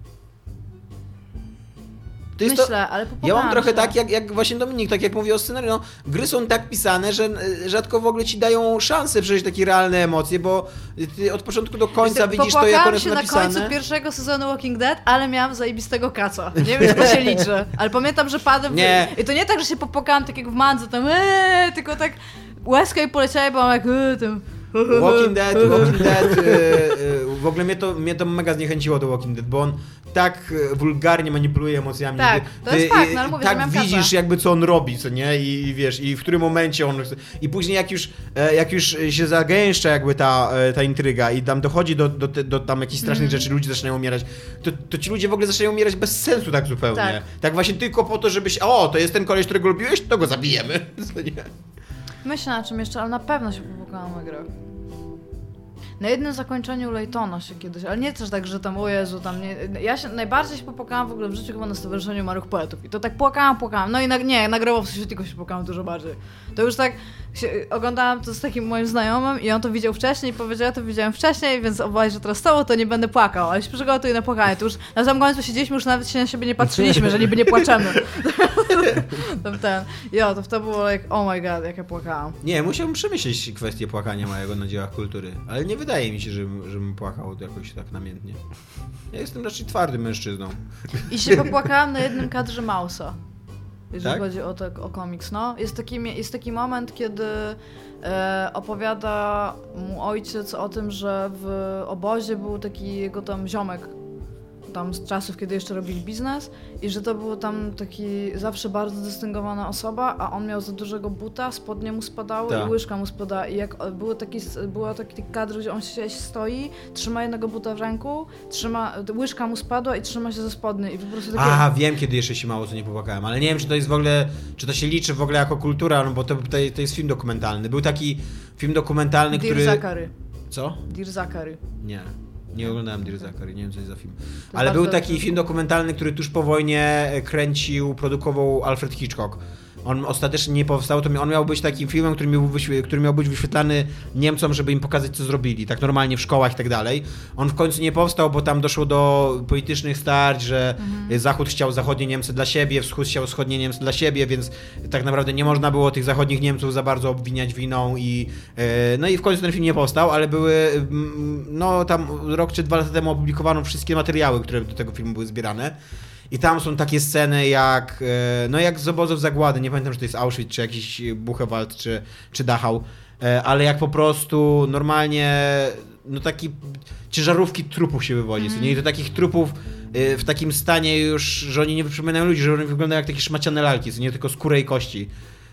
Speaker 4: To
Speaker 3: Myślę,
Speaker 4: to...
Speaker 3: ale
Speaker 4: Ja mam trochę
Speaker 3: się.
Speaker 4: tak, jak, jak właśnie Dominik, tak jak mówi o scenariuszu, no, gry są tak pisane, że e, rzadko w ogóle ci dają szansę przeżyć takie realne emocje, bo ty od początku do końca
Speaker 3: Wiesz,
Speaker 4: widzisz to, jak one są
Speaker 3: się na
Speaker 4: napisane.
Speaker 3: końcu pierwszego sezonu Walking Dead, ale miałam zajebistego kaca. Nie wiem, to się liczy. Ale pamiętam, że padłem...
Speaker 4: Nie.
Speaker 3: I to nie tak, że się popłakałam tak jak w Mandze, tam eee, tylko tak łezka i poleciała, bo mam jak eee, tam...
Speaker 4: Walking Dead, Walking Dead, y, y, w ogóle mnie to, mnie to mega zniechęciło do Walking Dead, bo on tak y, wulgarnie manipuluje emocjami.
Speaker 3: Tak,
Speaker 4: Ty-
Speaker 3: to jest
Speaker 4: ty,
Speaker 3: fakt, no ale mówię,
Speaker 4: Tak widzisz
Speaker 3: kasę.
Speaker 4: jakby co on robi, co nie? I, i wiesz, i w którym momencie on chce. I później jak już, e, jak już się zagęszcza jakby ta, e, ta intryga i tam dochodzi do, do, te- do tam jakichś strasznych
Speaker 3: Mhm.
Speaker 4: rzeczy, ludzie zaczynają umierać, to, to ci ludzie w ogóle zaczynają umierać bez sensu tak zupełnie.
Speaker 3: Tak.
Speaker 4: Tak, właśnie tylko po to, żebyś, o, to jest ten koleś, którego lubiłeś, to go zabijemy. Co nie?
Speaker 3: Myślę na czym jeszcze, ale na pewno się popłakałam na grach. Na jednym zakończeniu Laytona się kiedyś, ale nie też tak, że tam o Jezu, tam nie... Ja się najbardziej się popłakałam w ogóle w życiu chyba na Stowarzyszeniu Marych Poetów. I to tak płakałam, płakałam. No i na, nie, na Grobowcu Świetlików się płakałam dużo bardziej. To już tak się, oglądałam to z takim moim znajomym i on to widział wcześniej i powiedział, ja to widziałem wcześniej, więc obawiam, że teraz tobą to nie będę płakał. Ale się przygotuj na płakanie. To już na samym końcu siedzieliśmy, już nawet się na siebie nie patrzyliśmy, że niby nie płaczemy. Tam ten. Jo, to, to było jak, oh my god, jak ja płakałam.
Speaker 4: Nie, musiałbym przemyśleć kwestię płakania mojego na dziełach kultury, ale nie wydaje mi się, żebym, żebym płakał jakoś tak namiętnie. Ja jestem raczej twardym mężczyzną.
Speaker 3: I się popłakałam na jednym kadrze Mausa. Jeżeli
Speaker 4: Tak?
Speaker 3: chodzi o, to, o komiks, no. Jest taki, jest taki moment, kiedy e, opowiada mu ojciec o tym, że w obozie był taki jego tam ziomek, tam z czasów, kiedy jeszcze robili biznes i że to był tam taki zawsze bardzo dystyngowana osoba, a on miał za dużego buta, spodnie mu spadały
Speaker 4: Tak.
Speaker 3: i łyżka mu spadała i jak było taki, było taki kadr, gdzie on się stoi, trzyma jednego buta w ręku, trzyma, łyżka mu spadła i trzyma się ze spodni i po prostu takie...
Speaker 4: A, wiem, kiedy jeszcze się mało co nie popłakałem, ale nie wiem, czy to jest w ogóle, czy to się liczy w ogóle jako kultura, no bo to, to, to jest film dokumentalny. Był taki film dokumentalny,
Speaker 3: Dear
Speaker 4: który...
Speaker 3: Zachary.
Speaker 4: Co?
Speaker 3: Dear Zachary.
Speaker 4: Nie. Nie oglądałem Dear Zachary, nie wiem co jest za film. Ale był taki film dokumentalny, który tuż po wojnie kręcił, produkował Alfred Hitchcock. On ostatecznie nie powstał, to on miał być takim filmem, który miał, który miał być wyświetlany Niemcom, żeby im pokazać, co zrobili, tak normalnie w szkołach i tak dalej. On w końcu nie powstał, bo tam doszło do politycznych starć, że Zachód chciał zachodnie Niemcy dla siebie, Wschód chciał wschodnie Niemcy dla siebie, więc tak naprawdę nie można było tych zachodnich Niemców za bardzo obwiniać winą i e, no i w końcu ten film nie powstał, ale były mm, no tam rok czy dwa lata temu opublikowano wszystkie materiały, które do tego filmu były zbierane. I tam są takie sceny jak, e, no jak z obozów zagłady, nie pamiętam, czy to jest Auschwitz, czy jakiś Buchenwald, czy, czy Dachau, e, ale jak po prostu normalnie, no taki ciężarówki trupów się wywodzi, mm. nie? I to takich trupów e, w takim stanie już, że oni nie przypominają ludzi, że oni wyglądają jak takie szmaciane lalki, nie tylko skórę i kości.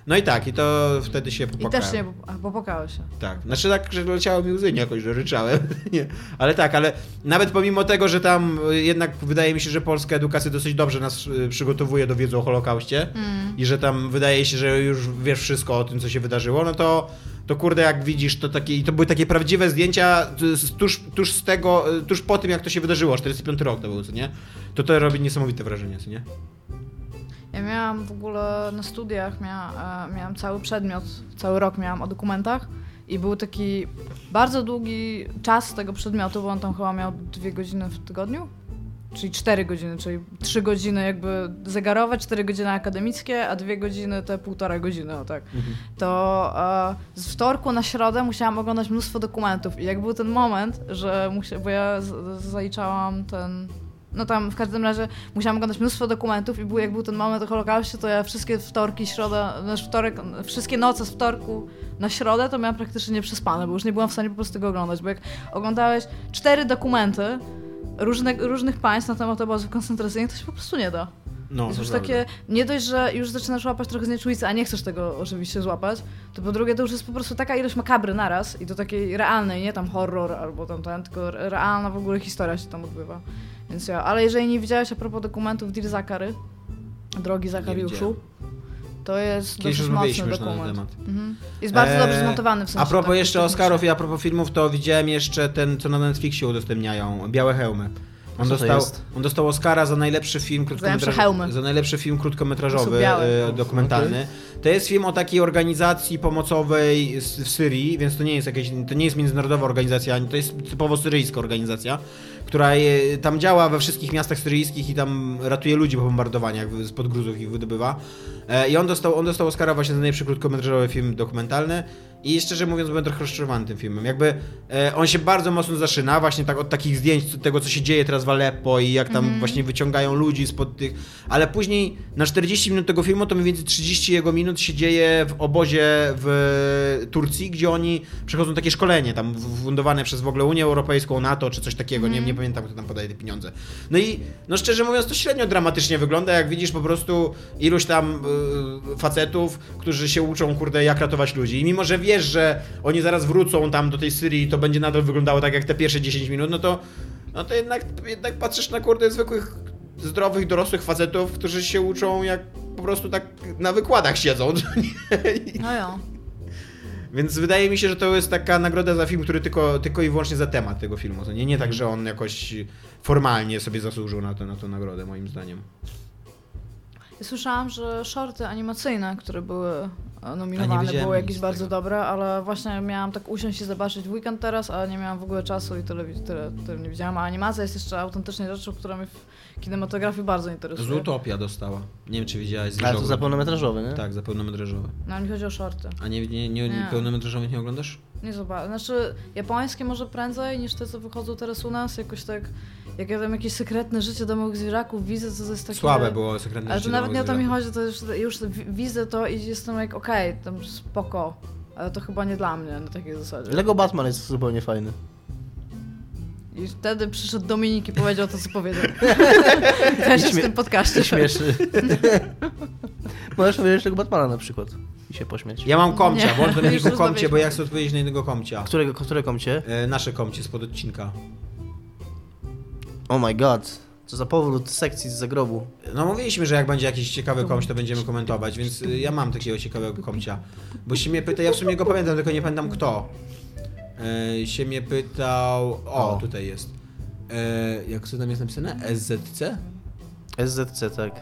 Speaker 4: No i tak, i to wtedy się
Speaker 3: I
Speaker 4: popłakałem.
Speaker 3: też nie, a, popłakały się.
Speaker 4: Tak, znaczy tak, że leciały mi łzy nie jakoś, że ryczałem. nie. Ale tak, ale nawet pomimo tego, że tam y, jednak wydaje mi się, że polska edukacja dosyć dobrze nas y, przygotowuje do wiedzy o Holokauście i że tam wydaje się, że już wiesz wszystko o tym, co się wydarzyło, no to to kurde, jak widzisz, to takie, i to były takie prawdziwe zdjęcia tuż, tuż z tego, y, tuż po tym, jak to się wydarzyło, 45 rok to był, co nie? To to robi niesamowite wrażenie, co nie?
Speaker 3: Ja miałam w ogóle na studiach, miała, e, miałam cały przedmiot, cały rok miałam o dokumentach i był taki bardzo długi czas tego przedmiotu, bo on tam chyba miał dwie godziny w tygodniu, czyli cztery godziny, czyli trzy godziny jakby zegarowe, cztery godziny akademickie, a dwie godziny te półtora godziny, o tak. To e, z wtorku na środę musiałam oglądać mnóstwo dokumentów i jak był ten moment, że musia, bo ja z, z, zaliczałam ten no tam w każdym razie musiałam oglądać mnóstwo dokumentów i był, jak był ten moment o Holokauście, to ja wszystkie wtorki, środa, znaczy wtorek, wszystkie noce z wtorku na środę to miałam praktycznie nieprzespane, bo już nie byłam w stanie po prostu go oglądać, bo jak oglądałeś cztery dokumenty różne, różnych państw na temat obozów koncentracyjnych, to się po prostu nie da.
Speaker 4: No,
Speaker 3: jest
Speaker 4: to
Speaker 3: już takie, nie dość, że już zaczynasz łapać trochę znieczulicy, a nie chcesz tego oczywiście złapać, to po drugie to już jest po prostu taka ilość makabry naraz i to takiej realnej, nie tam horror albo tam ten, tylko realna w ogóle historia się tam odbywa. Więc ja, ale jeżeli nie widziałeś a propos dokumentów Dear Zachary, drogi Zachariuszu,
Speaker 4: widziałem.
Speaker 3: to jest
Speaker 4: Kiedyś
Speaker 3: dosyć mocny
Speaker 4: już na ten
Speaker 3: dokument.
Speaker 4: temat.
Speaker 3: Mhm. Jest bardzo
Speaker 4: Eee,
Speaker 3: dobrze zmontowany w sensie.
Speaker 4: A propos
Speaker 3: tak,
Speaker 4: jeszcze. Oscarów i a propos filmów, to widziałem jeszcze ten, co na Netflixie udostępniają, Białe Hełmy. On dostał, on dostał Oscara za najlepszy film krótkometrażowy. Za najlepszy film krótkometrażowy, e, dokumentalny. To jest film o takiej organizacji pomocowej w Syrii, więc to nie jest jakaś, to nie jest międzynarodowa organizacja, ani to jest typowo syryjska organizacja, która e, tam działa we wszystkich miastach syryjskich i tam ratuje ludzi po bombardowaniach, z podgruzów ich wydobywa. E, I on dostał, on dostał Oscara właśnie za najlepszy krótkometrażowy film dokumentalny. I szczerze mówiąc, byłem trochę rozczarowany tym filmem. Jakby e, on się bardzo mocno zaszyna, właśnie tak od takich zdjęć tego, co się dzieje teraz w Aleppo i jak tam właśnie wyciągają ludzi spod tych. Ale później na 40 minut tego filmu, to mniej więcej 30 jego minut się dzieje w obozie w Turcji, gdzie oni przechodzą takie szkolenie, tam fundowane przez w ogóle Unię Europejską, NATO czy coś takiego. Nie, nie pamiętam, kto tam podaje te pieniądze. No i no szczerze mówiąc, to średnio dramatycznie wygląda, jak widzisz po prostu iluś tam y, facetów, którzy się uczą, kurde, jak ratować ludzi. I mimo, że wiesz, że oni zaraz wrócą tam do tej Syrii i to będzie nadal wyglądało tak jak te pierwsze 10 minut, no to, no to jednak, jednak patrzysz na, kurde, zwykłych, zdrowych, dorosłych facetów, którzy się uczą jak po prostu tak na wykładach siedzą.
Speaker 3: No ja.
Speaker 4: Więc wydaje mi się, że to jest taka nagroda za film, który tylko, tylko i wyłącznie za temat tego filmu. To nie, nie tak, że on jakoś formalnie sobie zasłużył na, to, na tę nagrodę, moim zdaniem.
Speaker 3: Słyszałam, że shorty animacyjne, które były e, nominowane, były jakieś bardzo dobre, ale właśnie miałam tak usiąść i zobaczyć w weekend teraz, a nie miałam w ogóle czasu i tyle, tyle, tyle nie widziałam. A animacja jest jeszcze autentycznie rzeczą, która mnie w kinematografii bardzo interesuje.
Speaker 4: Zootopia dostała. Nie wiem, czy widziałeś z
Speaker 2: Ale to za pełnometrażowy, nie?
Speaker 4: Tak, za pełnometrażowe.
Speaker 3: No ale mi chodzi o shorty.
Speaker 4: A nie, nie, nie, nie. Pełnometrażowych nie oglądasz?
Speaker 3: Nie zobaczę. Znaczy, japońskie może prędzej niż te, co wychodzą teraz u nas. Jakoś tak, jak ja tam jakieś sekretne życie domowych zwierzaków widzę, to to jest takie...
Speaker 4: Słabe było sekretne
Speaker 3: Ale to
Speaker 4: życie
Speaker 3: nawet nie o to mi chodzi, to już, już wi- widzę to i jestem jak, okej, tam spoko. Ale to chyba nie dla mnie na takiej zasadzie.
Speaker 2: Lego Batman jest zupełnie fajny.
Speaker 3: I wtedy przyszedł Dominik i powiedział to, co powiedział. Też jest w
Speaker 2: śmie-
Speaker 3: tym podcaście.
Speaker 2: Śmieszy. Możesz powiedzieć tego Batmana na przykład i się pośmiać.
Speaker 4: Ja mam komcia,
Speaker 3: Nie,
Speaker 4: włącz do mnie
Speaker 3: już
Speaker 4: komcie, bo ja chcę odpowiedzieć na jednego komcia.
Speaker 2: Którego, które komcie?
Speaker 4: E, nasze komcie spod odcinka.
Speaker 2: Oh my god. Co za powrót sekcji z zagrobu.
Speaker 4: No mówiliśmy, że jak będzie jakiś ciekawy komć, to będziemy komentować, więc y, ja mam takiego ciekawego komcia. Bo się mnie pyta, ja w sumie go pamiętam, tylko nie pamiętam kto. E, się mnie pytał... O,
Speaker 2: O.
Speaker 4: tutaj jest. e, jak to tam jest napisane? SZC?
Speaker 2: SZC, tak.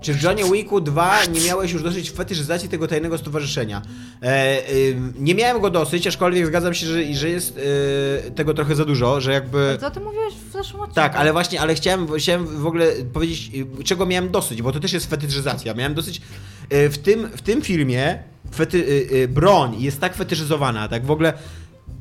Speaker 4: Czy w Johnie Wicku 2 nie miałeś już dosyć fetyszyzacji tego tajnego stowarzyszenia? E, nie miałem go dosyć, aczkolwiek zgadzam się, że, że jest e, tego trochę za dużo, że jakby...
Speaker 3: Co ty mówiłeś w zeszłym odcinku?
Speaker 4: Tak, ale właśnie, ale chciałem, chciałem w ogóle powiedzieć, y, czego miałem dosyć, bo to też jest fetyszyzacja. Miałem dosyć. y, W tym, w tym filmie fety, y, y, broń jest tak fetyszyzowana, tak w ogóle.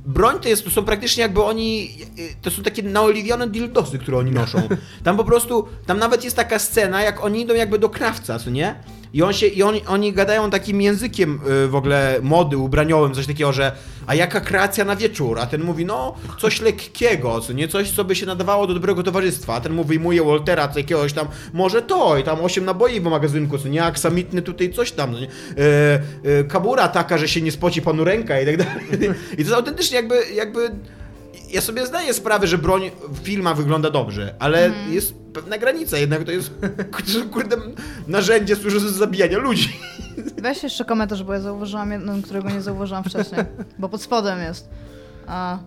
Speaker 4: Broń to, jest, to są praktycznie jakby oni. y, To są takie naoliwione dildosy, które oni noszą. Tam po prostu. Tam nawet jest taka scena, jak oni idą jakby do krawca, co nie? I, on się, i oni, oni gadają takim językiem y, w ogóle mody ubraniowym, coś takiego, że a jaka kreacja na wieczór? A ten mówi, no coś lekkiego, co nie? Coś, co by się nadawało do dobrego towarzystwa. A ten mu wyjmuje Waltera, co jakiegoś tam, może to i tam 8 naboi w magazynku, co nie? Aksamitny tutaj coś tam, no nie? E, e, kabura taka, że się nie spoci panu ręka i tak dalej. I to jest autentycznie jakby, jakby ja sobie zdaję sprawę, że broń w filmach wygląda dobrze, ale
Speaker 3: Mhm.
Speaker 4: jest pewna granica, jednak to jest kurde narzędzie służące do zabijania ludzi.
Speaker 3: Weź jeszcze komentarz, bo ja zauważyłam jedną, którego nie zauważyłam wcześniej. Bo pod spodem jest. A,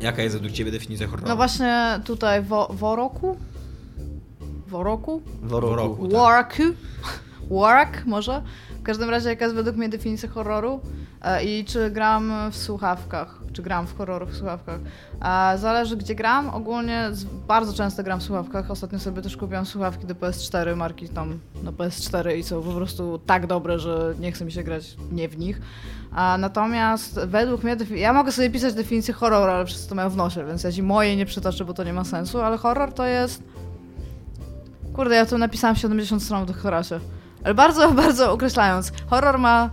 Speaker 4: Jaka jest według ciebie definicja horroru?
Speaker 3: no właśnie tutaj wo, Woroku? Woroku?
Speaker 2: Woroku.
Speaker 4: Woroku. tak.
Speaker 3: Może? W każdym razie jaka jest według mnie definicja horroru i czy gram w słuchawkach, czy gram w horroru w słuchawkach. E, zależy gdzie gram, ogólnie bardzo często gram w słuchawkach, ostatnio sobie też kupiłam słuchawki do PS4 marki tam na PS4 i są po prostu tak dobre, że nie chce mi się grać nie w nich. A natomiast według mnie, ja mogę sobie pisać definicję horroru, ale wszyscy to mają w nosie, więc ja ci mojej nie przytoczę, bo to nie ma sensu, ale horror to jest Kurde, ja tu napisałam 70 stron w doktoracie. Ale bardzo, bardzo określając. Horror ma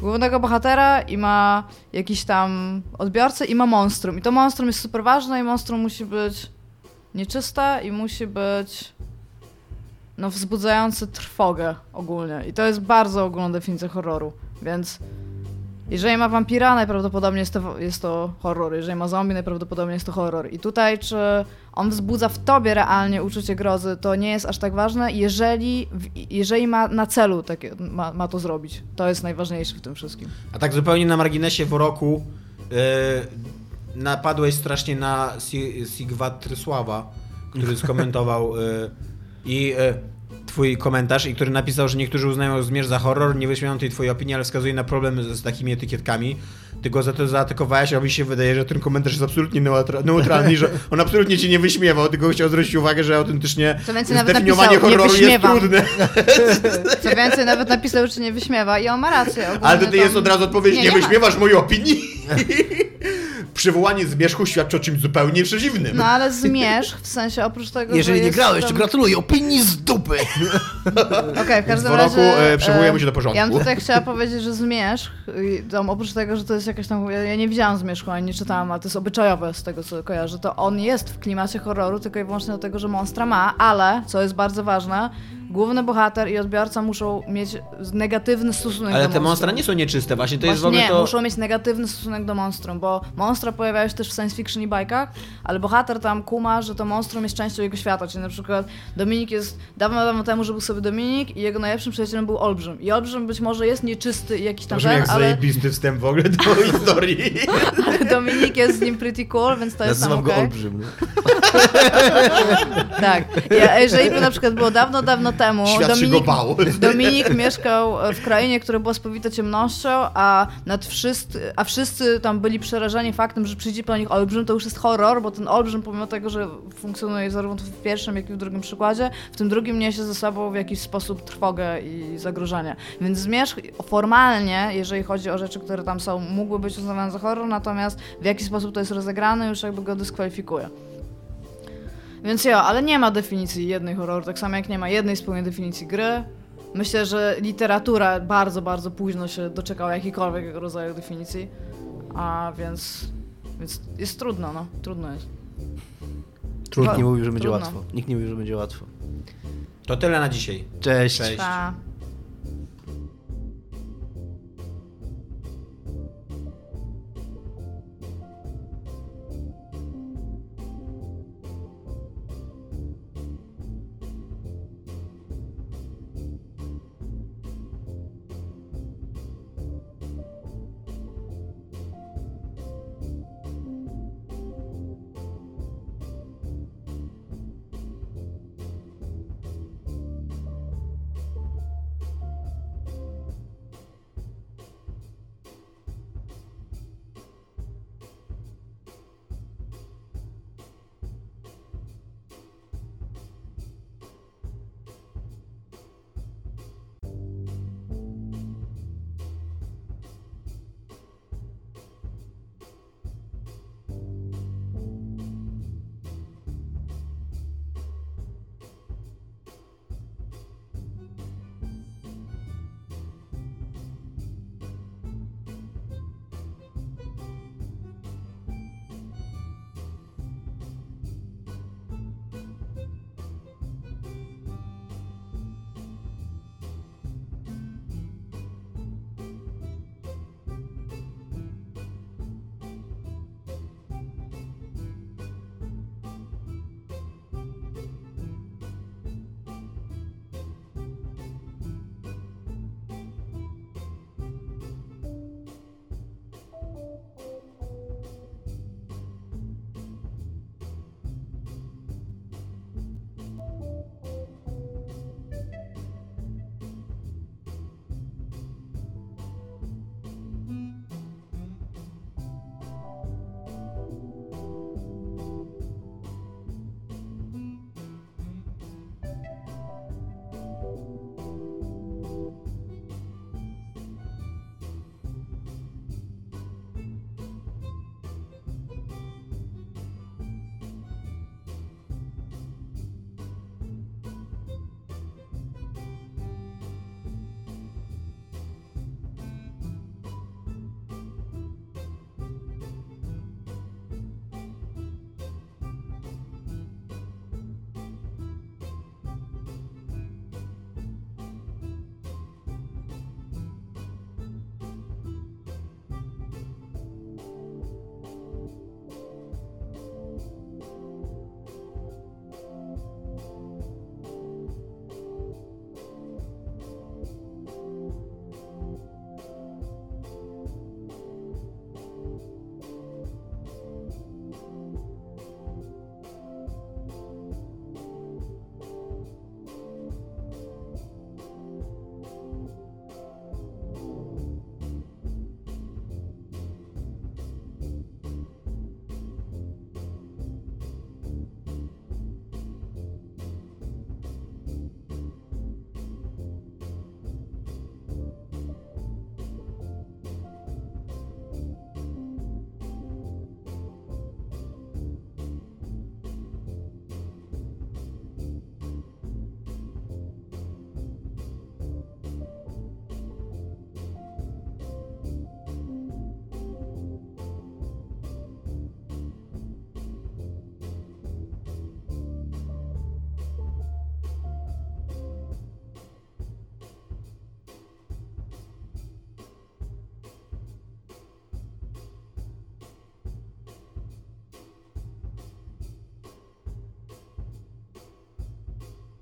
Speaker 3: głównego bohatera i ma jakiś tam odbiorcę i ma monstrum. I to monstrum jest super ważne i monstrum musi być nieczyste i musi być no wzbudzający trwogę ogólnie. I to jest bardzo ogólna definicja horroru. Więc jeżeli ma wampira, najprawdopodobniej jest to, jest to horror. Jeżeli ma zombie, najprawdopodobniej jest to horror. I tutaj, czy on wzbudza w tobie realnie uczucie grozy, to nie jest aż tak ważne, jeżeli, jeżeli ma na celu takie, ma, ma to zrobić. To jest najważniejsze w tym wszystkim.
Speaker 4: A tak zupełnie na marginesie w roku e, napadłeś strasznie na Si- Sigwatrysława, który skomentował e, i e, twój komentarz i który napisał, że niektórzy uznają Zmierz za horror, nie wyśmieją tej twojej opinii, ale wskazuje na problem z, z takimi etykietkami. Ty go za to zaatakowałeś, a mi się wydaje, że ten komentarz jest absolutnie neutra- neutralny, że on absolutnie cię nie wyśmiewał, tylko chciał zwrócić uwagę, że autentycznie
Speaker 3: Co więcej, nawet
Speaker 4: zdefiniowanie
Speaker 3: napisał, nie
Speaker 4: horroru jest trudne.
Speaker 3: Co więcej, nawet napisał, że nie wyśmiewa i on ma rację.
Speaker 4: Ale to jest od razu odpowiedź, nie,
Speaker 3: nie ma.
Speaker 4: wyśmiewasz mojej opinii? Przywołanie zmierzchu świadczy o czymś zupełnie przeciwnym.
Speaker 3: No ale zmierzch, w sensie oprócz tego,
Speaker 2: Jeżeli
Speaker 3: że
Speaker 2: nie
Speaker 3: jest
Speaker 2: grałeś,
Speaker 3: tam...
Speaker 2: to gratuluję, opinii z dupy.
Speaker 3: Okej, w każdym
Speaker 4: w roku,
Speaker 3: razie...
Speaker 4: e, przywołujemy się do porządku.
Speaker 3: Ja bym tutaj chciała powiedzieć, że zmierzch, tam, oprócz tego, że to jest jakaś tam... Ja, ja nie widziałam zmierzchu, ani nie czytałam, ale to jest obyczajowe z tego, co kojarzę. To on jest w klimacie horroru, tylko i wyłącznie dlatego, że monstra ma, ale, co jest bardzo ważne, główny bohater i odbiorca muszą mieć negatywny stosunek
Speaker 4: Ale
Speaker 3: do
Speaker 4: te
Speaker 3: monstra.
Speaker 4: nie są nieczyste, właśnie to jest w
Speaker 3: Właśnie
Speaker 4: ogóle
Speaker 3: nie,
Speaker 4: to...
Speaker 3: muszą mieć negatywny stosunek do monstrum, bo monstra pojawiają się też w science fiction i bajkach, ale bohater tam kuma, że to monstrum jest częścią jego świata, czyli na przykład Dominik jest, dawno, dawno temu, że był sobie Dominik i jego najlepszym przyjacielem był Olbrzym. I Olbrzym być może jest nieczysty i jakiś tam
Speaker 4: Brzmi
Speaker 3: ten,
Speaker 4: jak
Speaker 3: ale,
Speaker 4: zajebisty wstęp w ogóle do historii.
Speaker 3: ale Dominik jest z nim pretty cool, więc to jest tam
Speaker 2: Nazywam go olbrzym.
Speaker 3: Tak. Ja, jeżeli by na przykład było dawno, dawno temu,
Speaker 4: Świat
Speaker 3: Dominik. Dominik mieszkał w krainie, która była spowita ciemnością, a nad wszyscy, a wszyscy tam byli przerażeni faktem, że przyjdzie po nich olbrzym, to już jest horror, bo ten olbrzym, pomimo tego, że funkcjonuje zarówno w pierwszym, jak i w drugim przykładzie, w tym drugim niesie ze sobą w jakiś sposób trwogę i zagrożenie. Więc zmierzch formalnie, jeżeli chodzi o rzeczy, które tam są, mógłby być uznawany za horror, natomiast w jaki sposób to jest rozegrane, już jakby go dyskwalifikuje. Więc ja, ale nie ma definicji jednej horroru, tak samo jak nie ma jednej spójnej definicji gry. Myślę, że literatura bardzo, bardzo późno się doczekała jakikolwiek rodzaju definicji, a więc, więc jest trudno, no, trudno jest.
Speaker 2: Nikt nie mówił, że będzie
Speaker 3: Trudno.
Speaker 2: łatwo. Nikt nie mówił, że będzie łatwo.
Speaker 4: To tyle na dzisiaj.
Speaker 2: Cześć.
Speaker 4: Cześć.
Speaker 3: Pa.